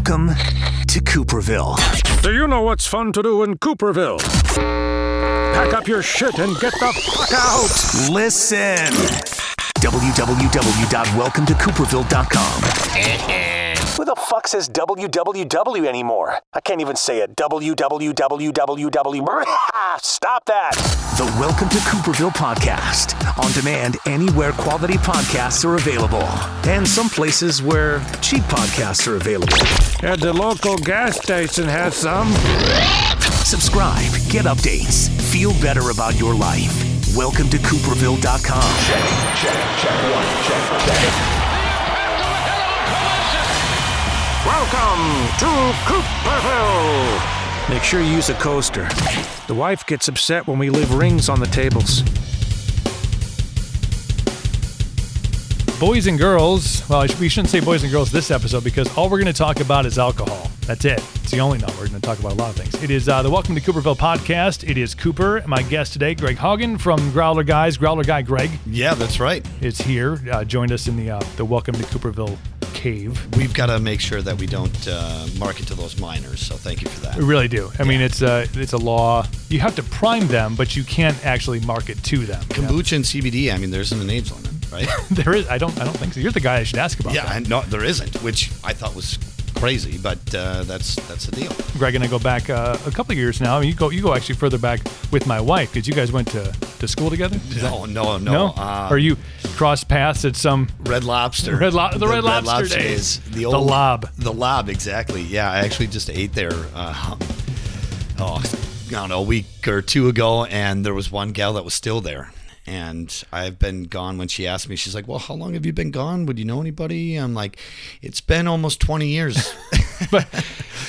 Welcome to Cooperville. Do you know what's fun to do in Cooperville? Pack up your shit and get the fuck out! Listen. www.welcometocooperville.com. Who the fuck says www anymore? I can't even say it. www. Stop that. The Welcome to Cooperville podcast. On demand anywhere quality podcasts are available. And some places where cheap podcasts are available. At the local gas station has some. Subscribe, get updates, feel better about your life. Welcome to Cooperville.com. Welcome to Cooperville! Make sure you use a coaster. The wife gets upset when we leave rings on the tables. Boys and girls, well, we shouldn't say boys and girls this episode because all we're going to talk about is alcohol. That's it. It's the only number. We're going to talk about a lot of things. It is uh, the Welcome to Cooperville podcast. It is Cooper. My guest today, Greg Hagen from Growler Guys. Growler Guy Greg Yeah, that's right. is here, uh, joined us in the uh, the Welcome to Cooperville cave. We've got to make sure that we don't uh, market to those minors. So thank you for that. We really do. I mean, it's a it's a law. You have to prime them, but you can't actually market to them. you know? Kombucha and CBD. I mean, there isn't an age limit, right? There is. I don't. I don't think so. You're the guy I should ask about. yeah, that. and no, there isn't, which I thought was crazy, but uh, that's that's the deal. Greg and I go back uh, a couple of years now. I mean, you go you go actually further back with my wife because you guys went to, to school together. No, no, no. No, Uh, or you crossed paths at some Red Lobster. Red Lo- the Red Lobster days. The The old the Lob. The Lob, exactly. Yeah, I actually just ate there. Uh, oh, I don't know, a week or two ago, and there was one gal that was still there. And I've been gone. When she asked me, she's like, "Well, how long have you been gone? Would you know anybody?" I'm like, "It's been almost 20 years." but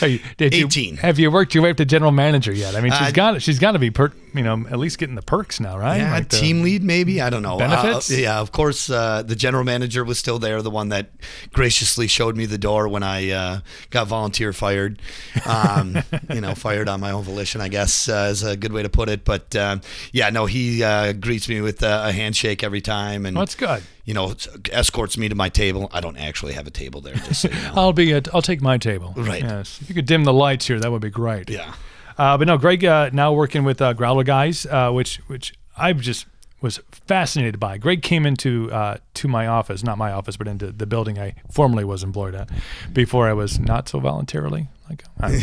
you 18. have you worked your way up to general manager yet? I mean, she's Uh, got she's got to be per, you know at least getting the perks now, right? Yeah, Like team lead maybe. I don't know. Benefits? Uh, yeah, of course. Uh, the general manager was still there, the one that graciously showed me the door when I uh, got volunteer fired. Um, you know, fired on my own volition, I guess uh, is a good way to put it. But um, yeah, no, he uh, greets me with uh, a handshake every time, and that's good. you know, escorts me to my table. I don't actually have a table there, just so you know. I'll be at, I'll take my table. Right. Yes. If you could dim the lights here, that would be great. yeah. Uh, but no, Greg uh, now working with uh, Growler Guys, uh, which which I've just was fascinated by. Greg came into uh, to my office, not my office, but into the building I formerly was employed at before I was not so voluntarily. Like I,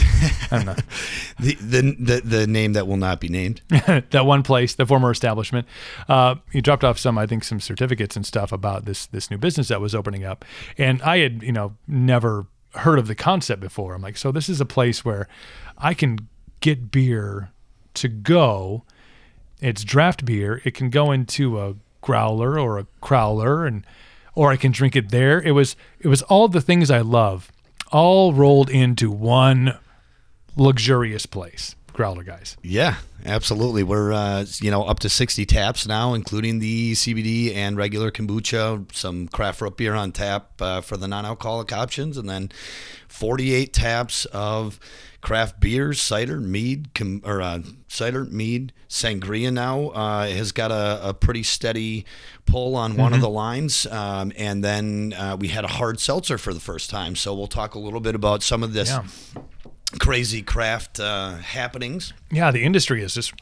I don't know The, the the the name that will not be named. that one place, the former establishment. Uh, he dropped off some, I think, some certificates and stuff about this this new business that was opening up, and I had you know never heard of the concept before. I'm like, so this is a place where I can get beer to go. It's draft beer. It can go into a growler or a crowler, and or I can drink it there. It was it was all the things I love, all rolled into one luxurious place. Growler guys. Yeah, absolutely. We're uh, you know up to 60 taps now, including the CBD and regular kombucha, some craft root beer on tap uh, for the non-alcoholic options, and then 48 taps of craft beers, cider, mead, com- or uh, cider, mead, sangria. Now uh, has got a, a pretty steady pull on one of the lines, um, and then uh, we had a hard seltzer for the first time. So we'll talk a little bit about some of this Yeah. crazy craft uh, happenings. Yeah, the industry is just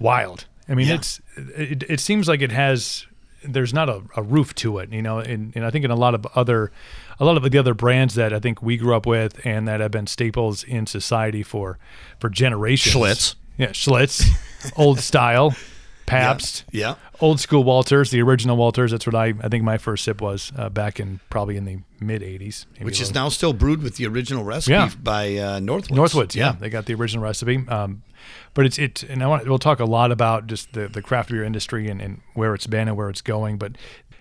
wild. I mean, Yeah. it's it, it seems like it has there's not a, a roof to it, you know, and, and I think in a lot of other a lot of the other brands that I think we grew up with and that have been staples in society for for generations. Schlitz. Yeah, Schlitz, old style, Pabst, Yeah. old school Walters, the original Walters. That's what I I think my first sip was uh, back in probably in the mid '80s, Which is now still brewed with the original recipe Yeah. by uh, Northwoods. Northwoods, yeah. they got the original recipe. Um, but it's it, and I want we'll talk a lot about just the the craft beer industry and, and where it's been and where it's going. But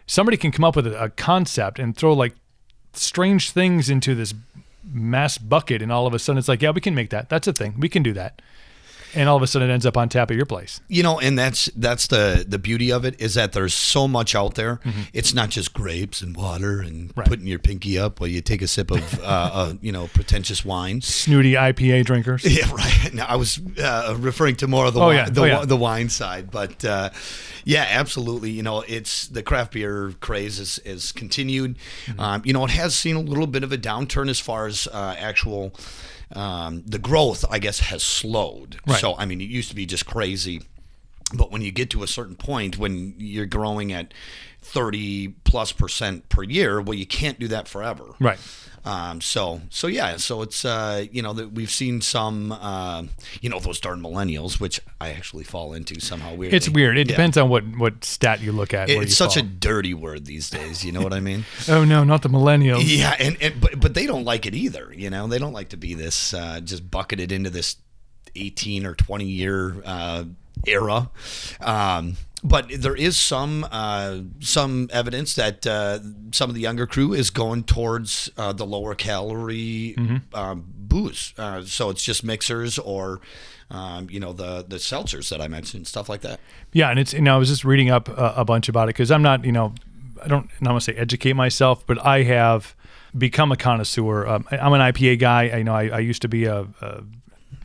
somebody can come up with a, a concept and throw like strange things into this mass bucket, and all of a sudden it's like, yeah, we can make that. That's a thing. We can do that. And all of a sudden it ends up on tap at your place. You know, and that's that's the the beauty of it is that there's so much out there. Mm-hmm. It's not just grapes and water and Right. putting your pinky up while you take a sip of uh, uh, you know pretentious wine. Snooty IPA drinkers. Yeah, right. No, I was uh, referring to more of the Oh, wi- yeah. the, Oh, yeah. the wine side, but uh, yeah, absolutely. You know, it's the craft beer craze is, is continued. Mm-hmm. Um, you know, it has seen a little bit of a downturn as far as uh, actual um, the growth. I guess has slowed. Right. So I mean, it used to be just crazy. But when you get to a certain point, when you're growing at 30 plus percent per year, well, you can't do that forever. Right. Um, so, so yeah, so it's uh, you know that we've seen some uh, you know those darn millennials, which I actually fall into somehow weird. It's weird. It Yeah. depends on what what stat you look at. where It's such a dirty word these days. You know what I mean? oh no, not the millennials. yeah, and, and but but they don't like it either. You know, they don't like to be this uh, just bucketed into this eighteen or twenty year uh, era. Um, but there is some uh, some evidence that uh, some of the younger crew is going towards uh, the lower calorie um, booze. Uh, so it's just mixers or um, you know the the seltzers that I mentioned, stuff like that. Yeah, and it's you know I was just reading up a, a bunch about it because I'm not you know I don't I don't want to say educate myself, but I have become a connoisseur. Um, I'm an IPA guy. I you know I, I used to be a, a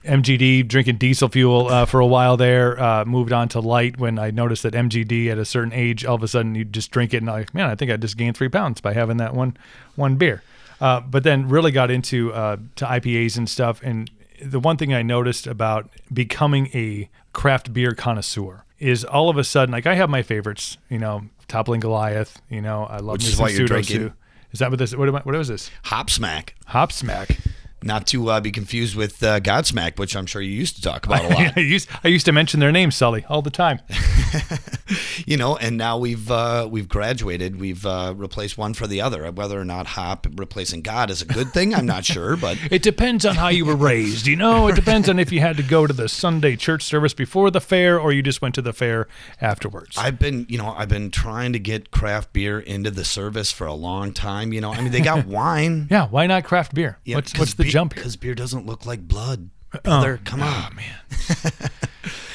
MGD drinking diesel fuel uh, for a while there. Uh, moved on to light when I noticed that MGD at a certain age, all of a sudden you just drink it and I'm like, man, I think I just gained three pounds by having that one one beer. Uh, but then really got into uh, to IPAs and stuff. And the one thing I noticed about becoming a craft beer connoisseur is all of a sudden, like I have my favorites, you know, Toppling Goliath, you know, I love Which is why you're drinking. Sue. Is that what this? What, am I, what was this? Hop smack. Hop Smack. Not to uh, be confused with uh, Godsmack, which I'm sure you used to talk about a lot. I used I used to mention their name, Sully, all the time. you know, and now we've uh, we've graduated. We've uh, replaced one for the other. Whether or not Hop replacing God is a good thing, I'm not sure. But It depends on how you were raised, you know. It depends on if you had to go to the Sunday church service before the fair or you just went to the fair afterwards. I've been, you know, I've been trying to get craft beer into the service for a long time. You know, I mean, they got wine. yeah, why not craft beer? what's what's the jump here? Because beer doesn't look like blood, brother. Come on, man.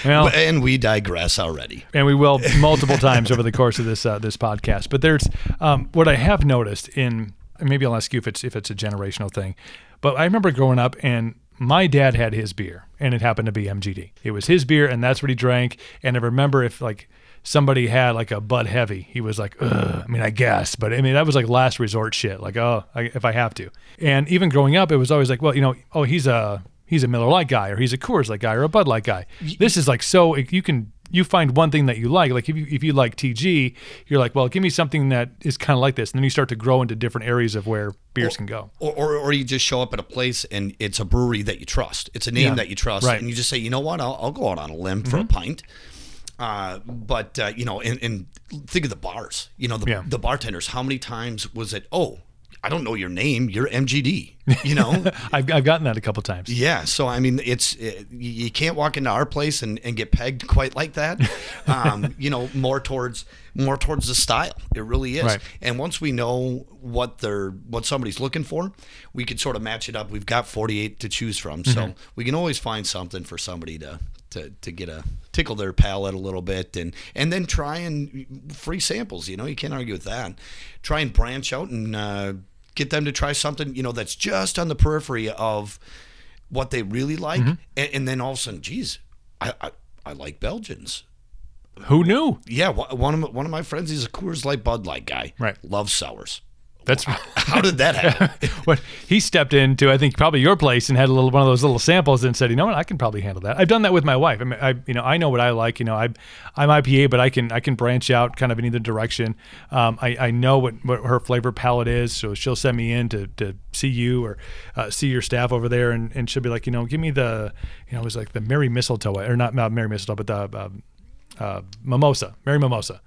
Well, And we digress already. and we will multiple times over the course of this uh, this podcast. But there's um, what I have noticed in maybe I'll ask you if it's if it's a generational thing, but I remember growing up and my dad had his beer and it happened to be MGD. It was his beer and that's what he drank. And I remember if like somebody had like a Bud Heavy, he was like, Ugh, I mean, I guess, but I mean that was like last resort shit. Like, oh, I, if I have to. And even growing up, it was always like, well, you know, oh, he's a he's a Miller Lite guy or he's a Coors Light guy or a Bud Light guy. This is like so you can you find one thing that you like. Like if you if you like TG, you're like, well, give me something that is kind of like this, and then you start to grow into different areas of where beers can go. Or, or, or you just show up at a place and it's a brewery that you trust. It's a name Yeah. that you trust. Right. And you just say, you know what, I'll, I'll go out on a limb for a mm-hmm. pint. Uh, but, uh, you know, and, and think of the bars. You know, the, Yeah. the bartenders. How many times was it, oh, I don't know your name. You're MGD. You know? I've, I've gotten that a couple times. Yeah, so I mean, it's it, you you can't walk into our place and, and get pegged quite like that. Um, you know, more towards more towards the style. It really is. Right. And once we know what they're what somebody's looking for, we can sort of match it up. We've got 48 to choose from, so Mm-hmm. we can always find something for somebody to. To, to get a tickle their palate a little bit and and then try and free samples you know you can't argue with that try and branch out and uh, get them to try something you know that's just on the periphery of what they really like, Mm-hmm. and, and then all of a sudden, geez, I, I, I like Belgians. Who knew? Yeah, one of my, one of my friends, he's a Coors Light Bud Light guy. Right. loves sours. That's How did that happen? what he stepped into. I think probably your place and had a little one of those little samples and said, you know what, I can probably handle that. I've done that with my wife. I mean, I you know I know what I like. You know, I I'm IPA, but I can I can branch out kind of in either direction. Um, I I know what what her flavor palette is, so she'll send me in to to see you or uh, see your staff over there, and and she'll be like, you know, give me the you know it was like the Mary Mistletoe or not not Mary Mistletoe, but the um, uh, mimosa, Mary Mimosa.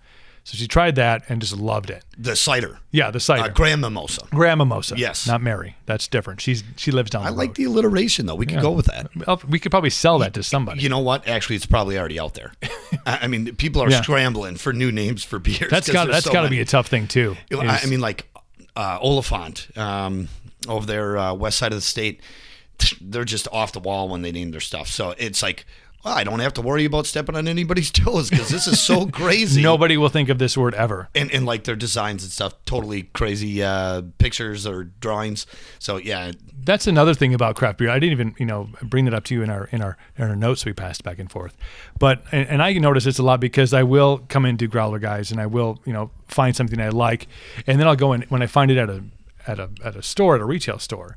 So she tried that and just loved it. the cider, Yeah, the cider. uh, Graham Mimosa. Graham Mimosa. Yes. Not Mary. That's different. She's she lives down the I like road. the alliteration though. We could go with that. We could probably sell that to somebody. You know what? Actually, it's probably already out there. I I mean, people are Yeah. scrambling for new names for beers. that's got that's so got to be a tough thing too. I is- I mean, like uh, Oliphant um, over there, uh, west side of the state. They're just off the wall when they name their stuff. So it's like well, I don't have to worry about stepping on anybody's toes because this is so crazy. Nobody will think of this word ever. and and like their designs and stuff, totally crazy uh, pictures or drawings. So yeah, That's another thing about craft beer. I didn't even, you know, bring that up to you in our in our in our notes we passed back and forth. But and, and I notice this a lot because I will come in and do growler guys and I will, you know, find something I like and then I'll go in when I find it at a at a at a store at a retail store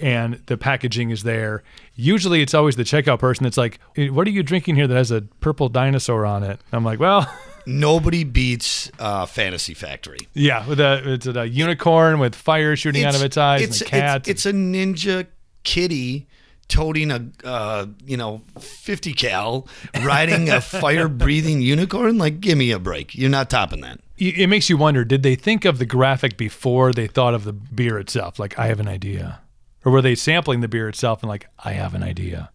and the packaging is there. Usually it's always the checkout person that's like, "Eh, "What are you drinking here that has a purple dinosaur on it?" I'm like, "Well, nobody beats uh, Fantasy Factory. yeah, with a it's a unicorn with fire shooting out of its eyes it's, and a cat. It's, it's a ninja kitty toting a uh, you know 50 cal riding a fire breathing unicorn like give me a break you're not topping that it it makes you wonder did they think of the graphic before they thought of the beer itself like i have an idea or were they sampling the beer itself and like i have an idea.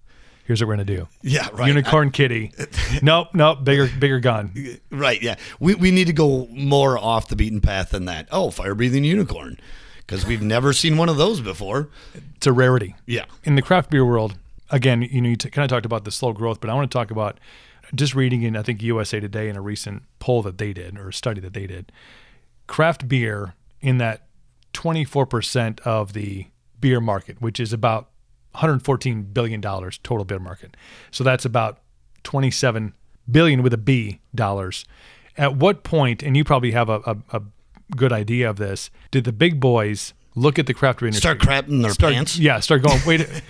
Here's what we're going to do. Yeah right. Unicorn kitty. Nope nope bigger bigger gun. Right yeah. We, we need to go more off the beaten path than that. Oh fire breathing unicorn. Because we've never seen one of those before. It's a rarity. Yeah. In the craft beer world again you know you t- kind of talked about the slow growth but i want to talk about just reading in i think usa today in a recent poll that they did or a study that they did. Craft beer in that 24% of the beer market which is about 114 billion dollars total beer market so that's about 27 billion with a b dollars at what point and you probably have a, a, a good idea of this did the big boys look at the craft beer industry start crapping their start, pants Yeah, start going. Wait, a-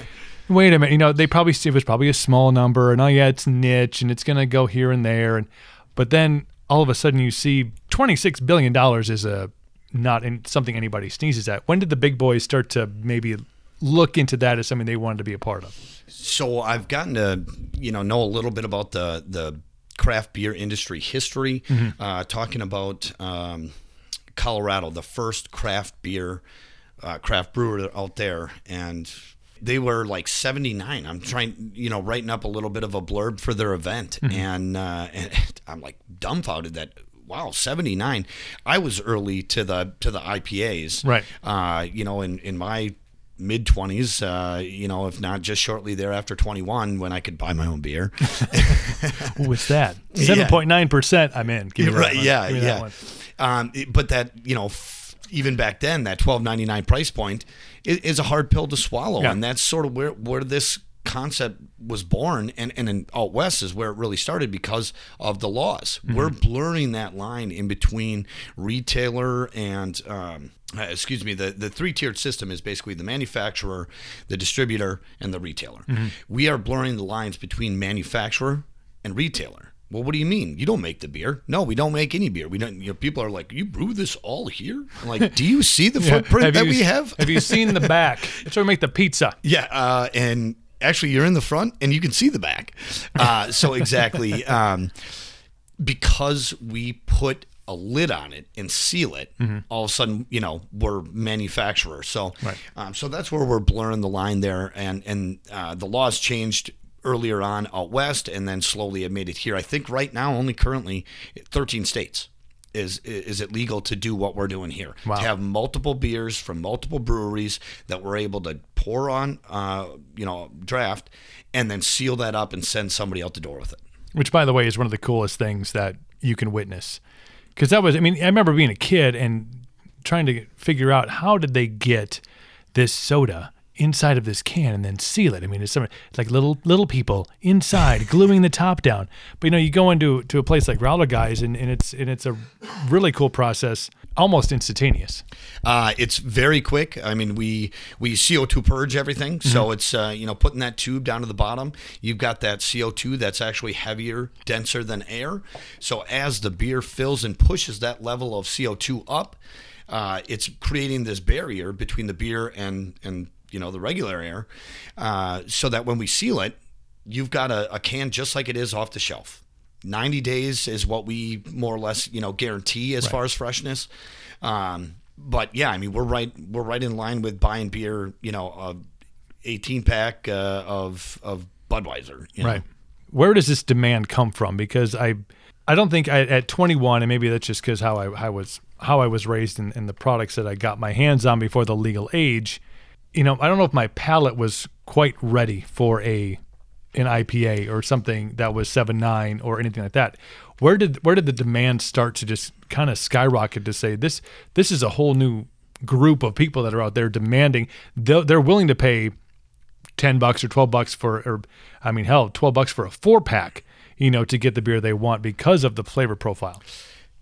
wait a minute. You know, they probably see it was probably a small number, and oh yeah, it's niche, and it's gonna go here and there, and but then all of a sudden you see twenty six billion dollars is a not in something anybody sneezes at. When did the big boys start to maybe look into that as something they wanted to be a part of? So I've gotten to you know know a little bit about the the craft beer industry history. Uh, talking about um, Colorado, the first craft beer uh, craft brewer out there, and they were like 79. I'm trying, you know, writing up a little bit of a blurb for their event, and, uh, and I'm like dumbfounded that. Wow, seventy nine. I was early to the to the IPAs, Right. uh, you know, in, in my mid 20s, uh, you know, if not just shortly thereafter 21 when I could buy my own beer. What's that? Seven point nine percent. I'm in. Give me that right, one. yeah, me that yeah. one. Um, it- but that, you know, f- even back then, that 12.99 price point is, is a hard pill to swallow. Yeah. And that's sort of where, where this concept was born and, and in out west is where it really started because of the laws Mm-hmm. we're blurring that line in between retailer and um, uh, excuse me the, the three-tiered system is basically the manufacturer the distributor and the retailer Mm-hmm. we are blurring the lines between manufacturer and retailer well, what do you mean? You don't make the beer? No, we don't make any beer. We don't. You know, people are like, "You brew this all here?" I'm like, do you see the footprint that you, we have? have you seen the back? That's where we make the pizza. Yeah, uh, and actually, you're in the front and you can see the back. Uh, so exactly, um, because we put a lid on it and seal it, all of a sudden, you know, we're manufacturers. So, Right. um, so that's where we're blurring the line there, and and uh, the laws changed earlier on out west, and then slowly it made it here. I think right now, only currently, 13 states. Is, is it legal to do what we're doing here? Wow. To have multiple beers from multiple breweries that we're able to pour on, uh, you know, draft, and then seal that up and send somebody out the door with it. which by the way is one of the coolest things that you can witness because that was i mean i remember being a kid and trying to figure out how did they get this soda inside of this can and then seal it i mean it's, some, it's like little little people inside gluing the top down but you know you go into to a place like Growler guys and, and it's and it's a really cool process almost instantaneous Uh, it's very quick. I mean, we we CO2 purge everything, so it's uh, you know putting that tube down to the bottom. You've got that CO2 that's actually heavier, denser than air. So as the beer fills and pushes that level of CO2 up, uh, it's creating this barrier between the beer and and you know the regular air, uh, so that when we seal it, you've got a, a can just like it is off the shelf. 90 days is what we more or less you know guarantee as far as freshness um, but yeah i mean we're right we're right in line with buying beer you know a 18 pack uh, of of budweiser you know? Right. Where does this demand come from? Because I, I don't think I, at 21, and maybe that's just because how I, I was how I was raised and, and the products that I got my hands on before the legal age. You know, I don't know if my palate was quite ready for a an IPA or something that was seven nine or anything like that. Where did where did the demand start to just kind of skyrocket to say this this is a whole new group of people that are out there demanding they're, they're willing to pay 10 bucks or 12 bucks for or I mean hell 12 bucks for a four pack you know to get the beer they want because of the flavor profile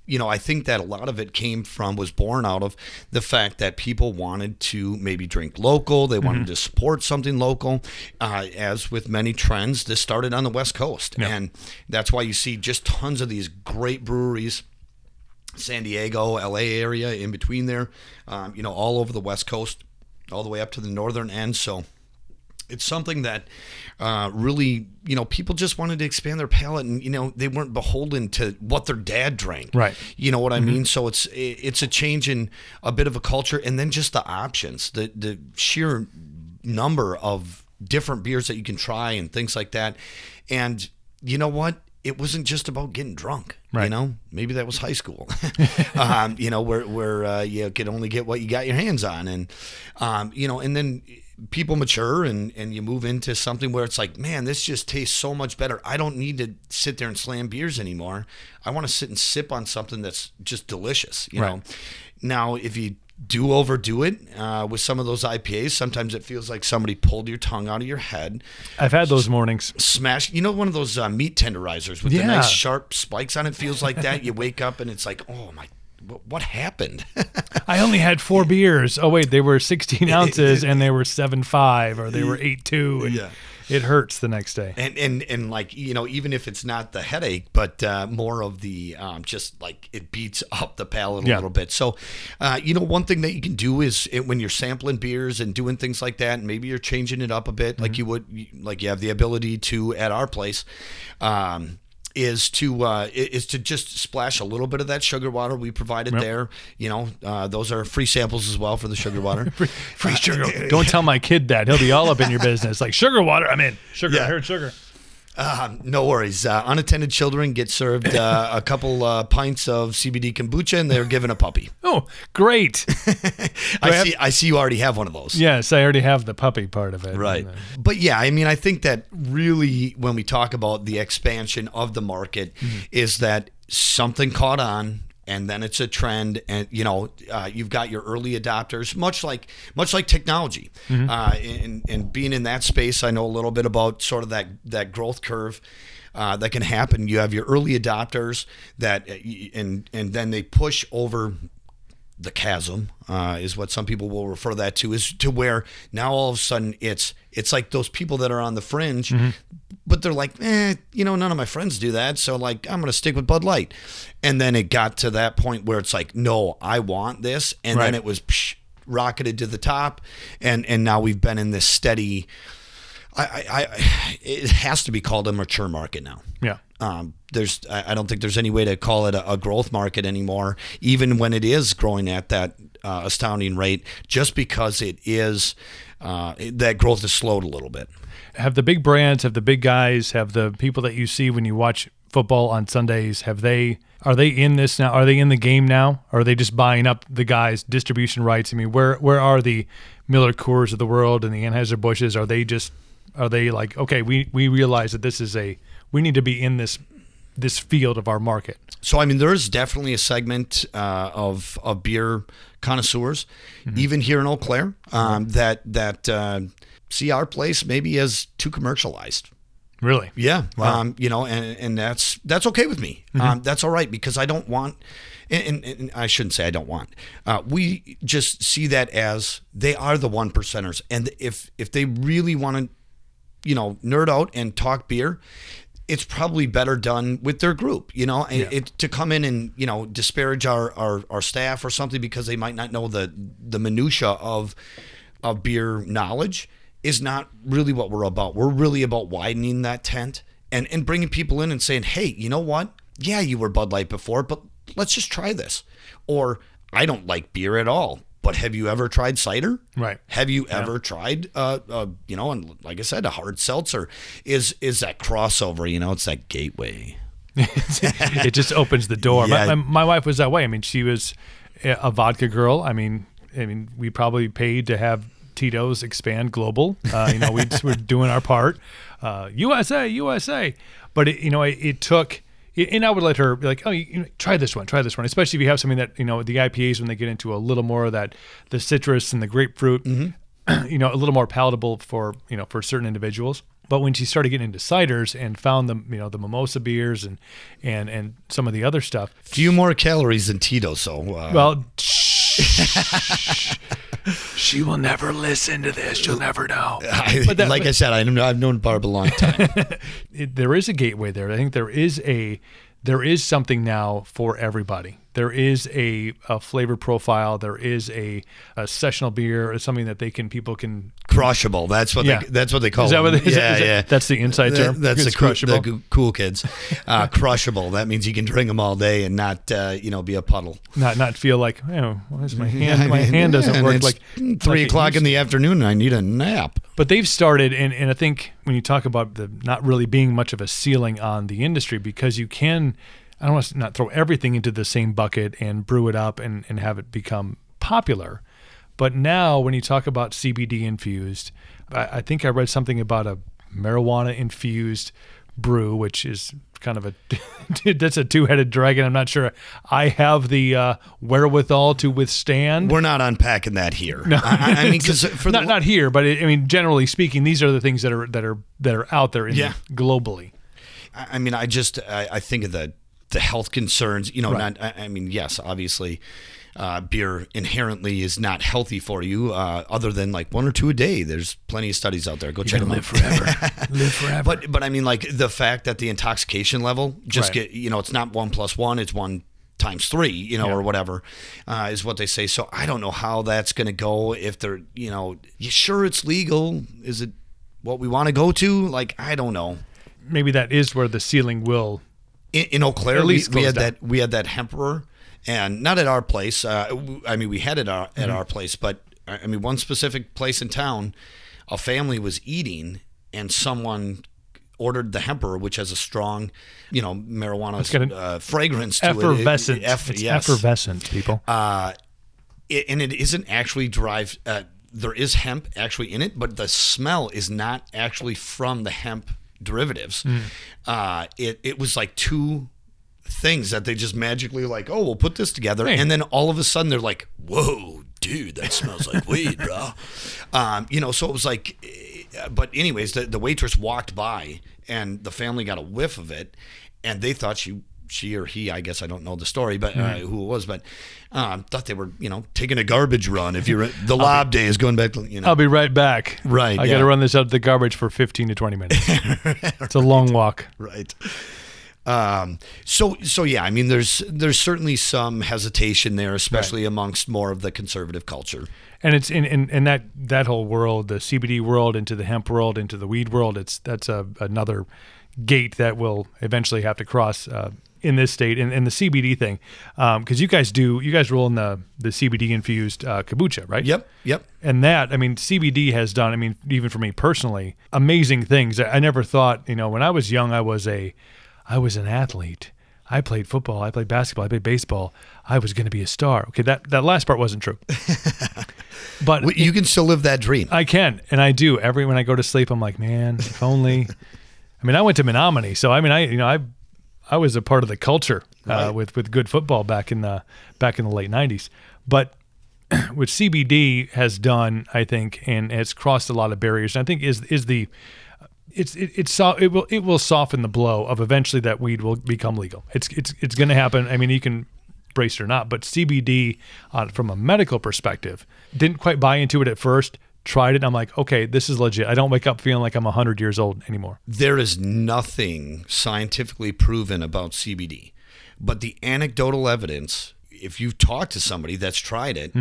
you know, I think that a lot of it came from, was born out of the fact that people wanted to maybe drink local. They wanted to support something local. Uh, as with many trends, this started on the West Coast. Yeah. And that's why you see just tons of these great breweries. San Diego, LA area, in between there, um, you know, all over the West Coast, all the way up to the northern end. So it's something that uh, really, you know, people just wanted to expand their palate, and you know, they weren't beholden to what their dad drank. Right. You know what I mean? So it's it's a change in a bit of a culture, and then just the options, the the sheer number of different beers that you can try and things like that. And you know what? It wasn't just about getting drunk. Right. You know, maybe that was high school. um, you know, where where uh, you could only get what you got your hands on, and um, you know, and then people mature and and you move into something where it's like, man, this just tastes so much better. I don't need to sit there and slam beers anymore. I want to sit and sip on something that's just delicious. You know. Now, if you do overdo it uh, with some of those IPAs, sometimes it feels like somebody pulled your tongue out of your head, I've had those mornings smash. You know, one of those uh, meat tenderizers with the nice sharp spikes on it feels like that. you wake up and it's like, oh my, what, what happened? I only had four beers. Oh wait, they were 16 ounces and they were seven five or they were eight two. And Yeah. it hurts the next day. and and and like you know, even if it's not the headache, but uh, more of the um, just like it beats up the palate a Yeah. little bit. So, uh, you know, one thing that you can do is it, when you're sampling beers and doing things like that, and maybe you're changing it up a bit, like you would, like you have the ability to at our place. Um, is to uh, is to just splash a little bit of that sugar water we provided there. You know, uh, those are free samples as well for the sugar water. Free sugar. Don't tell my kid that. He'll be all up in your business. Like sugar water. I'm in. Sugar. Yeah. I heard sugar. Um, no worries. Uh, unattended children get served uh, a couple uh, pints of CBD kombucha, and they're given a puppy. Oh, great. I, have- see. I see. You already have one of those. yes, I already have the puppy part of it. Right. Uh, But yeah, I mean, I think that really, when we talk about the expansion of the market, is that something caught on. And then it's a trend, and you know, uh, you've got your early adopters, much like much like technology, uh, and and being in that space. I know a little bit about sort of that that growth curve uh, that can happen. You have your early adopters that, uh, and and then they push over the chasm uh, is what some people will refer that to is to where now all of a sudden it's it's like those people that are on the fringe but they're like eh you know none of my friends do that so like i'm gonna stick with bud light and then it got to that point where it's like no i want this and then it was psh, rocketed to the top and and now we've been in this steady I, I, I it has to be called a mature market now yeah. um, there's I I don't think there's any way to call it a, a growth market anymore, even when it is growing at that uh, astounding rate, just because it is uh, that growth has slowed a little bit. Have the big brands, have the big guys, have the people that you see when you watch football on Sundays, have they are they in this now? Are they in the game now? Or are they just buying up the guys' distribution rights? I mean, where where are the Miller Coors of the world and the Anheuser Busches? Are they just are they like okay, we we realize that this is a we need to be in this this field of our market. So I mean, there is definitely a segment uh, of of beer connoisseurs, even here in Eau Claire, um, that that uh, see our place maybe as too commercialized. Really? Yeah. Um, you know, and, and that's that's okay with me. Um, that's all right because I don't want, and, and, and I shouldn't say I don't want. Uh, we just see that as they are the one percenters, and if if they really want to, you know, nerd out and talk beer. It's probably better done with their group, you know. It, it- to come in and you know disparage our, our, our staff or something because they might not know the the minutia of of beer knowledge is not really what we're about. We're really about widening that tent and, and bringing people in and saying, hey, you know what? Yeah, you were Bud Light before, but let's just try this. Or I don't like beer at all, but have you ever tried cider? Right. Have you ever tried, uh, uh, you know, and like I said, a hard seltzer is is that crossover. You know, it's that gateway. it just opens the door. My, Yeah. my, my wife was that way. I mean, she was a a vodka girl. I mean, I mean, we probably paid to have Tito's expand global. Uh, you know, we we're doing our part. Uh, USA, USA. But it, you know, it, it took. And I would let her be like, oh, you, you know, try this one, try this one. Especially if you have something that you know the IPAs when they get into a little more of that the citrus and the grapefruit, you know, a little more palatable for you know for certain individuals. But when she started getting into ciders and found the you know the mimosa beers and and and some of the other stuff, Few more calories than Tito, so uh, well, she will never listen to this. She'll never know. I, but that- like I said, I know, I've known Barb a long time. It, there is a gateway there. I think there is a there is something now for everybody. There is a, a flavor profile. There is a, a sessional beer or something that they can people can. crushable. That's what Yeah. they, that's what they call Is that them. what they- is yeah, that- yeah. that's the inside That- term? That's the cool, crushable? the cool kids. Uh, crushable. That means you can drink them all day and not uh, you know be a puddle. Not not feel like oh, why is my hand my mean, hand doesn't and work it's like three like o'clock in the afternoon. and I need a nap. But they've started, and, and I think when you talk about the not really being much of a ceiling on the industry, because you can, I don't want to not throw everything into the same bucket and brew it up and, and have it become popular. But now, when you talk about CBD infused, I, I think I read something about a marijuana infused brew, which is kind of a that's a two headed dragon. I'm not sure I have the uh, wherewithal to withstand. We're not unpacking that here. I, I- I mean, because for not the, not here, but it, I mean, generally speaking, these are the things that are that are that are out there in Yeah. globally. I I mean, I just I, I think of the the health concerns. You know, Right. not. I, I mean, yes, obviously, uh, beer inherently is not healthy for you. Uh, other than like one or two a day. There's plenty of studies out there. Go check them out. forever, live forever. But but I mean, like the fact that the intoxication level just Right. get you know, it's not one plus one. It's one times three, you know, Yeah. or whatever, uh, is what they say. So I don't know how that's going to go. If they're, you know, sure it's legal? Is it what we want to go to? Like I don't know. maybe that is where the ceiling will. In, in Eau Claire, we, least we had down. that we had that Hemperor, and not at our place. Uh, I mean, we had it our, Mm-hmm. at our place, but I mean, one specific place in town, a family was eating, and someone ordered the Hemperor, which has a strong, you know, marijuana uh, fragrance to Effervescent. it. Eff- it's yes. effervescent, people. Uh, it, and it isn't actually derived. Uh, there is hemp actually in it, but the smell is not actually from the hemp derivatives. Hmm. Uh, it it was like two things that they just magically like, oh, we'll put this together, and then all of a sudden they're like, whoa, dude, that smells like weed, bro. Um, you know, so it was like, but anyways, the the waitress walked by, and the family got a whiff of it, and they thought she she or he, I guess I don't know the story, but uh, who it was, but um, thought they were, you know, taking a garbage run. If you're the lob day is going back, to, you know, I'll be right back. Right, I yeah. got to run this out of the garbage for 15 to 20 minutes. It's a long walk. right. Um, so so yeah, I mean, there's there's certainly some hesitation there, especially amongst more of the conservative culture. and it's in, in, in that that whole world, the CBD world into the hemp world into the weed world. It's that's a another gate that we'll eventually have to cross uh, in this state. And, and the CBD thing, because you guys do you guys roll in the the CBD infused uh, kombucha, right? Yep, yep. And that, I mean, CBD has done. I mean, even for me personally, amazing things. I I never thought, you know, when I was young, I was a, I was an athlete. I played football. I played basketball. I played baseball. I was going to be a star. Okay, that that last part wasn't true. but Well, You can still live that dream. I can, and I do. Every when I go to sleep, I'm like, man, if only. I mean, I went to Menomonie, so I mean, I you know, I I was a part of the culture uh, Right. with with good football back in the back in the late '90s. But what CBD has done, I think, and it's crossed a lot of barriers. And I think is is the it's it, it's so it will it will soften the blow of eventually that weed will become legal. It's it's it's going to happen. I mean, you can brace it or not, but CBD uh, from a medical perspective didn't quite buy into it at first. Tried it, and I'm like, okay, this is legit. I don't wake up feeling like I'm 100 years old anymore. There is nothing scientifically proven about CBD, but the anecdotal evidence, if you talk to somebody that's tried it,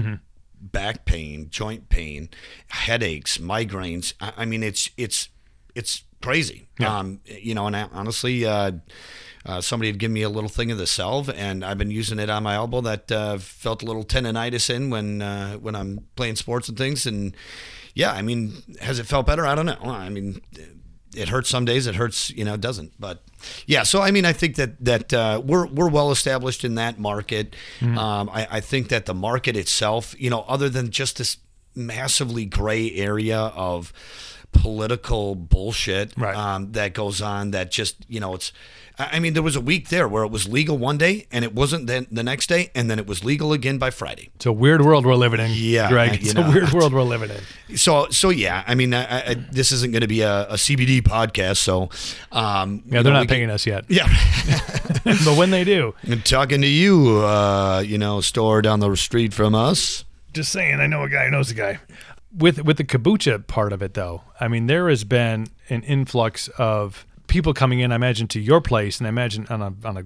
back pain, joint pain, headaches, migraines, I, I mean, it's it's it's crazy. Um, you know, and I, honestly, uh, uh, somebody had given me a little thing of the salve, and I've been using it on my elbow that uh, felt a little tendonitis in when uh, when I'm playing sports and things. And yeah, I mean, has it felt better? I don't know. I mean, it hurts some days. It hurts, you know, it doesn't. But yeah, so I mean, I think that that uh, we're we're well established in that market. Um, I, I think that the market itself, you know, other than just this massively gray area of political bullshit Right. um, that goes on that just you know it's I mean there was a week there where it was legal one day and it wasn't then the next day and then it was legal again by Friday It's a weird world we're living in. Yeah, Greg. It's know. a weird world we're living in. so so yeah I mean I, I, this isn't going to be a, a CBD podcast so um, Yeah, they're know, not paying can- us yet. yeah but when they do, I'm talking to you uh, you know store down the street from us just saying, I know a guy who knows a guy. With with the kombucha part of it, though, I mean, there has been an influx of people coming in. I imagine to your place, and I imagine on a on a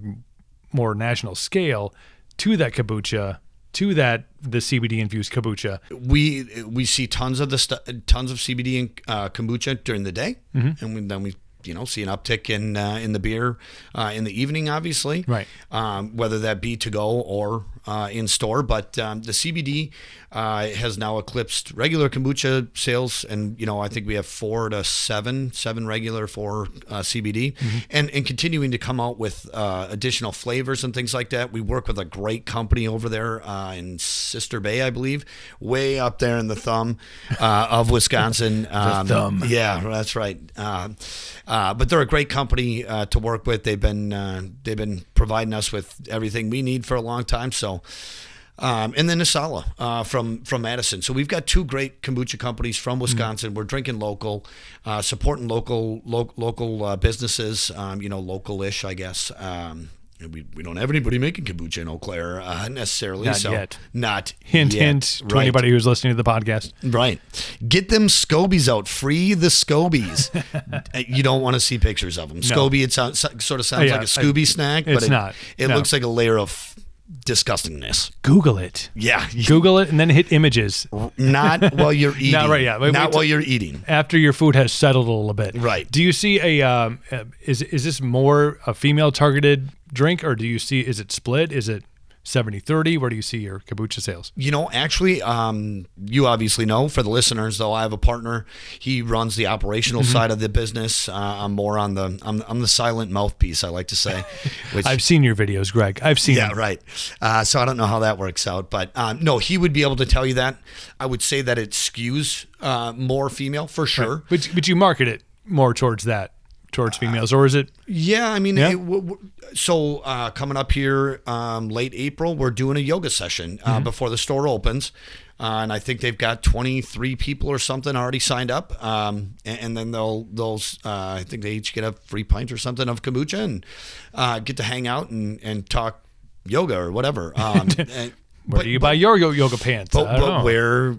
more national scale to that kombucha, to that the CBD infused kombucha. we we see tons of the stu- tons of CBD and uh, kombucha during the day, Mm-hmm. and we, then we you know see an uptick in uh, in the beer uh, in the evening, obviously, Right. Um, whether that be to go or uh, in store, but um, the CBD uh, has now eclipsed regular kombucha sales, and you know I think we have four to seven, seven regular for uh, CBD, Mm-hmm. and and continuing to come out with uh, additional flavors and things like that. We work with a great company over there uh, in Sister Bay, I believe, way up there in the thumb uh, of Wisconsin. Um, thumb. Yeah, that's right. Uh, uh, but they're a great company uh, to work with. They've been uh, they've been providing us with everything we need for a long time. So. Um, and then NessAlla uh, from from Madison. So we've got two great kombucha companies from Wisconsin. We're drinking local, uh, supporting local lo- local uh, businesses. Um, you know, local-ish, I guess. Um, we, we don't have anybody making kombucha in Eau Claire uh, necessarily. Not so yet. Not Hint, yet. hint to Right. anybody who's listening to the podcast. Right. Get them scobies out. Free the scobies. Uh, you don't want to see pictures of them. Scobie, it sounds, sort of sounds Yeah, like a Scooby snack, but it's it, not. It No. looks like a layer of disgustingness. Google it. Yeah. Google it and then hit images Not while you're eating. Not right, yeah. Wait, Not wait while you're eating. after your food has settled a little bit. Right. Do you see a um, uh, is is this more a female targeted drink or do you see is it split? Is it 70-30? Where do you see your kombucha sales? You know, actually, um, you obviously know. For the listeners, though, I have a partner. He runs the operational Mm-hmm. side of the business. Uh, I'm more on the I'm, I'm the silent mouthpiece. I like to say. Which, I've seen your videos, Greg. I've seen Yeah, them. right. Uh, so I don't know how that works out, but um, no, he would be able to tell you that. I would say that it skews uh, more female for sure. But but you market it more towards that towards females or is it Yeah, I mean, Yeah. it, w- w- so uh, coming up here um, late April, we're doing a yoga session uh, before the store opens. Uh, and I think they've got 23 people or something already signed up. Um, and, and then they'll, they'll uh, I think they each get a free pint or something of kombucha and uh, get to hang out and, and talk yoga or whatever. Um, and- where but- do you buy your yoga pants? But, I don't but know. where,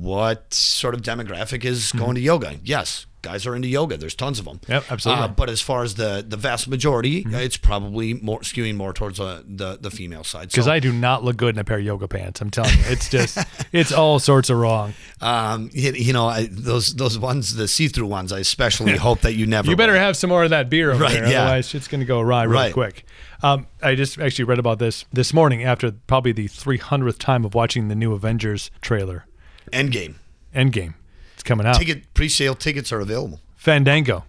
what sort of demographic is going to yoga? Yes, guys are into yoga. There's tons of them. Mm-hmm. Yep, absolutely. Mm-hmm. Uh, but as far as the the vast majority, uh, it's probably more skewing more towards uh, the the female side. Because So, I do not look good in a pair of yoga pants. I'm telling you, it's just it's all sorts of wrong. um, you, you know, I, those those ones, the see through ones, I especially hope that you never. You better wear. have some more of that beer over Right, there, yeah. otherwise shit's gonna go awry real Right. quick. Um, I just actually read about this this morning after probably the 300th time of watching the new Avengers trailer, Endgame Endgame. It's coming out. ticket pre-sale tickets are available. Fandango,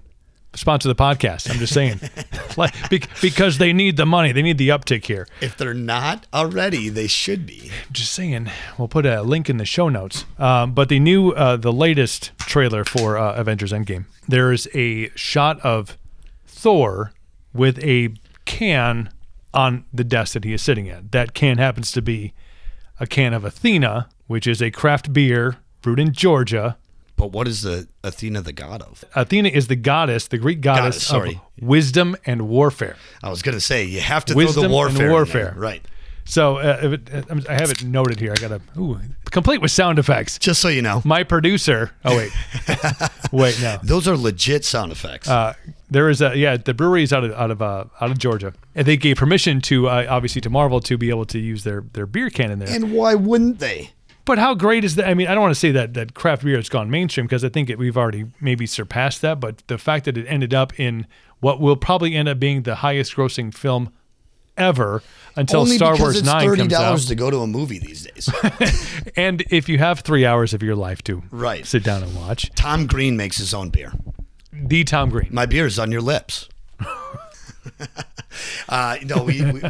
sponsor the podcast. I'm just saying, like, because they need the money, they need the uptick here. If they're not already, they should be. just saying we'll put a link in the show notes um, but the new uh, the latest trailer for uh, avengers endgame there's a shot of thor with a can on the desk that he is sitting at that can happens to be a can of athena which is a craft beer brewed in georgia But what is the Athena the god of? athena is the goddess the greek goddess, Goddess, sorry. of wisdom and warfare I was going to say you have to Wisdom throw the warfare. there. warfare. right? so uh, if it, uh, i have it noted here i gotta ooh, complete with sound effects Just so you know, my producer. Oh wait, wait no. those are legit sound effects. Uh, there is a yeah. The brewery is out of out of uh, out of Georgia, and they gave permission to uh, obviously to Marvel to be able to use their their beer can in there. and why wouldn't they? But how great is that? I mean, I don't want to say that that craft beer has gone mainstream because I think it, we've already maybe surpassed that. But the fact that it ended up in what will probably end up being the highest grossing film ever until Only Star Wars it's Nine thirty comes out. dollars to go to a movie these days. And if you have three hours of your life to Right. sit down and watch, Tom Green makes his own beer. the Tom Green. My beer is on your lips. uh, no, we, we.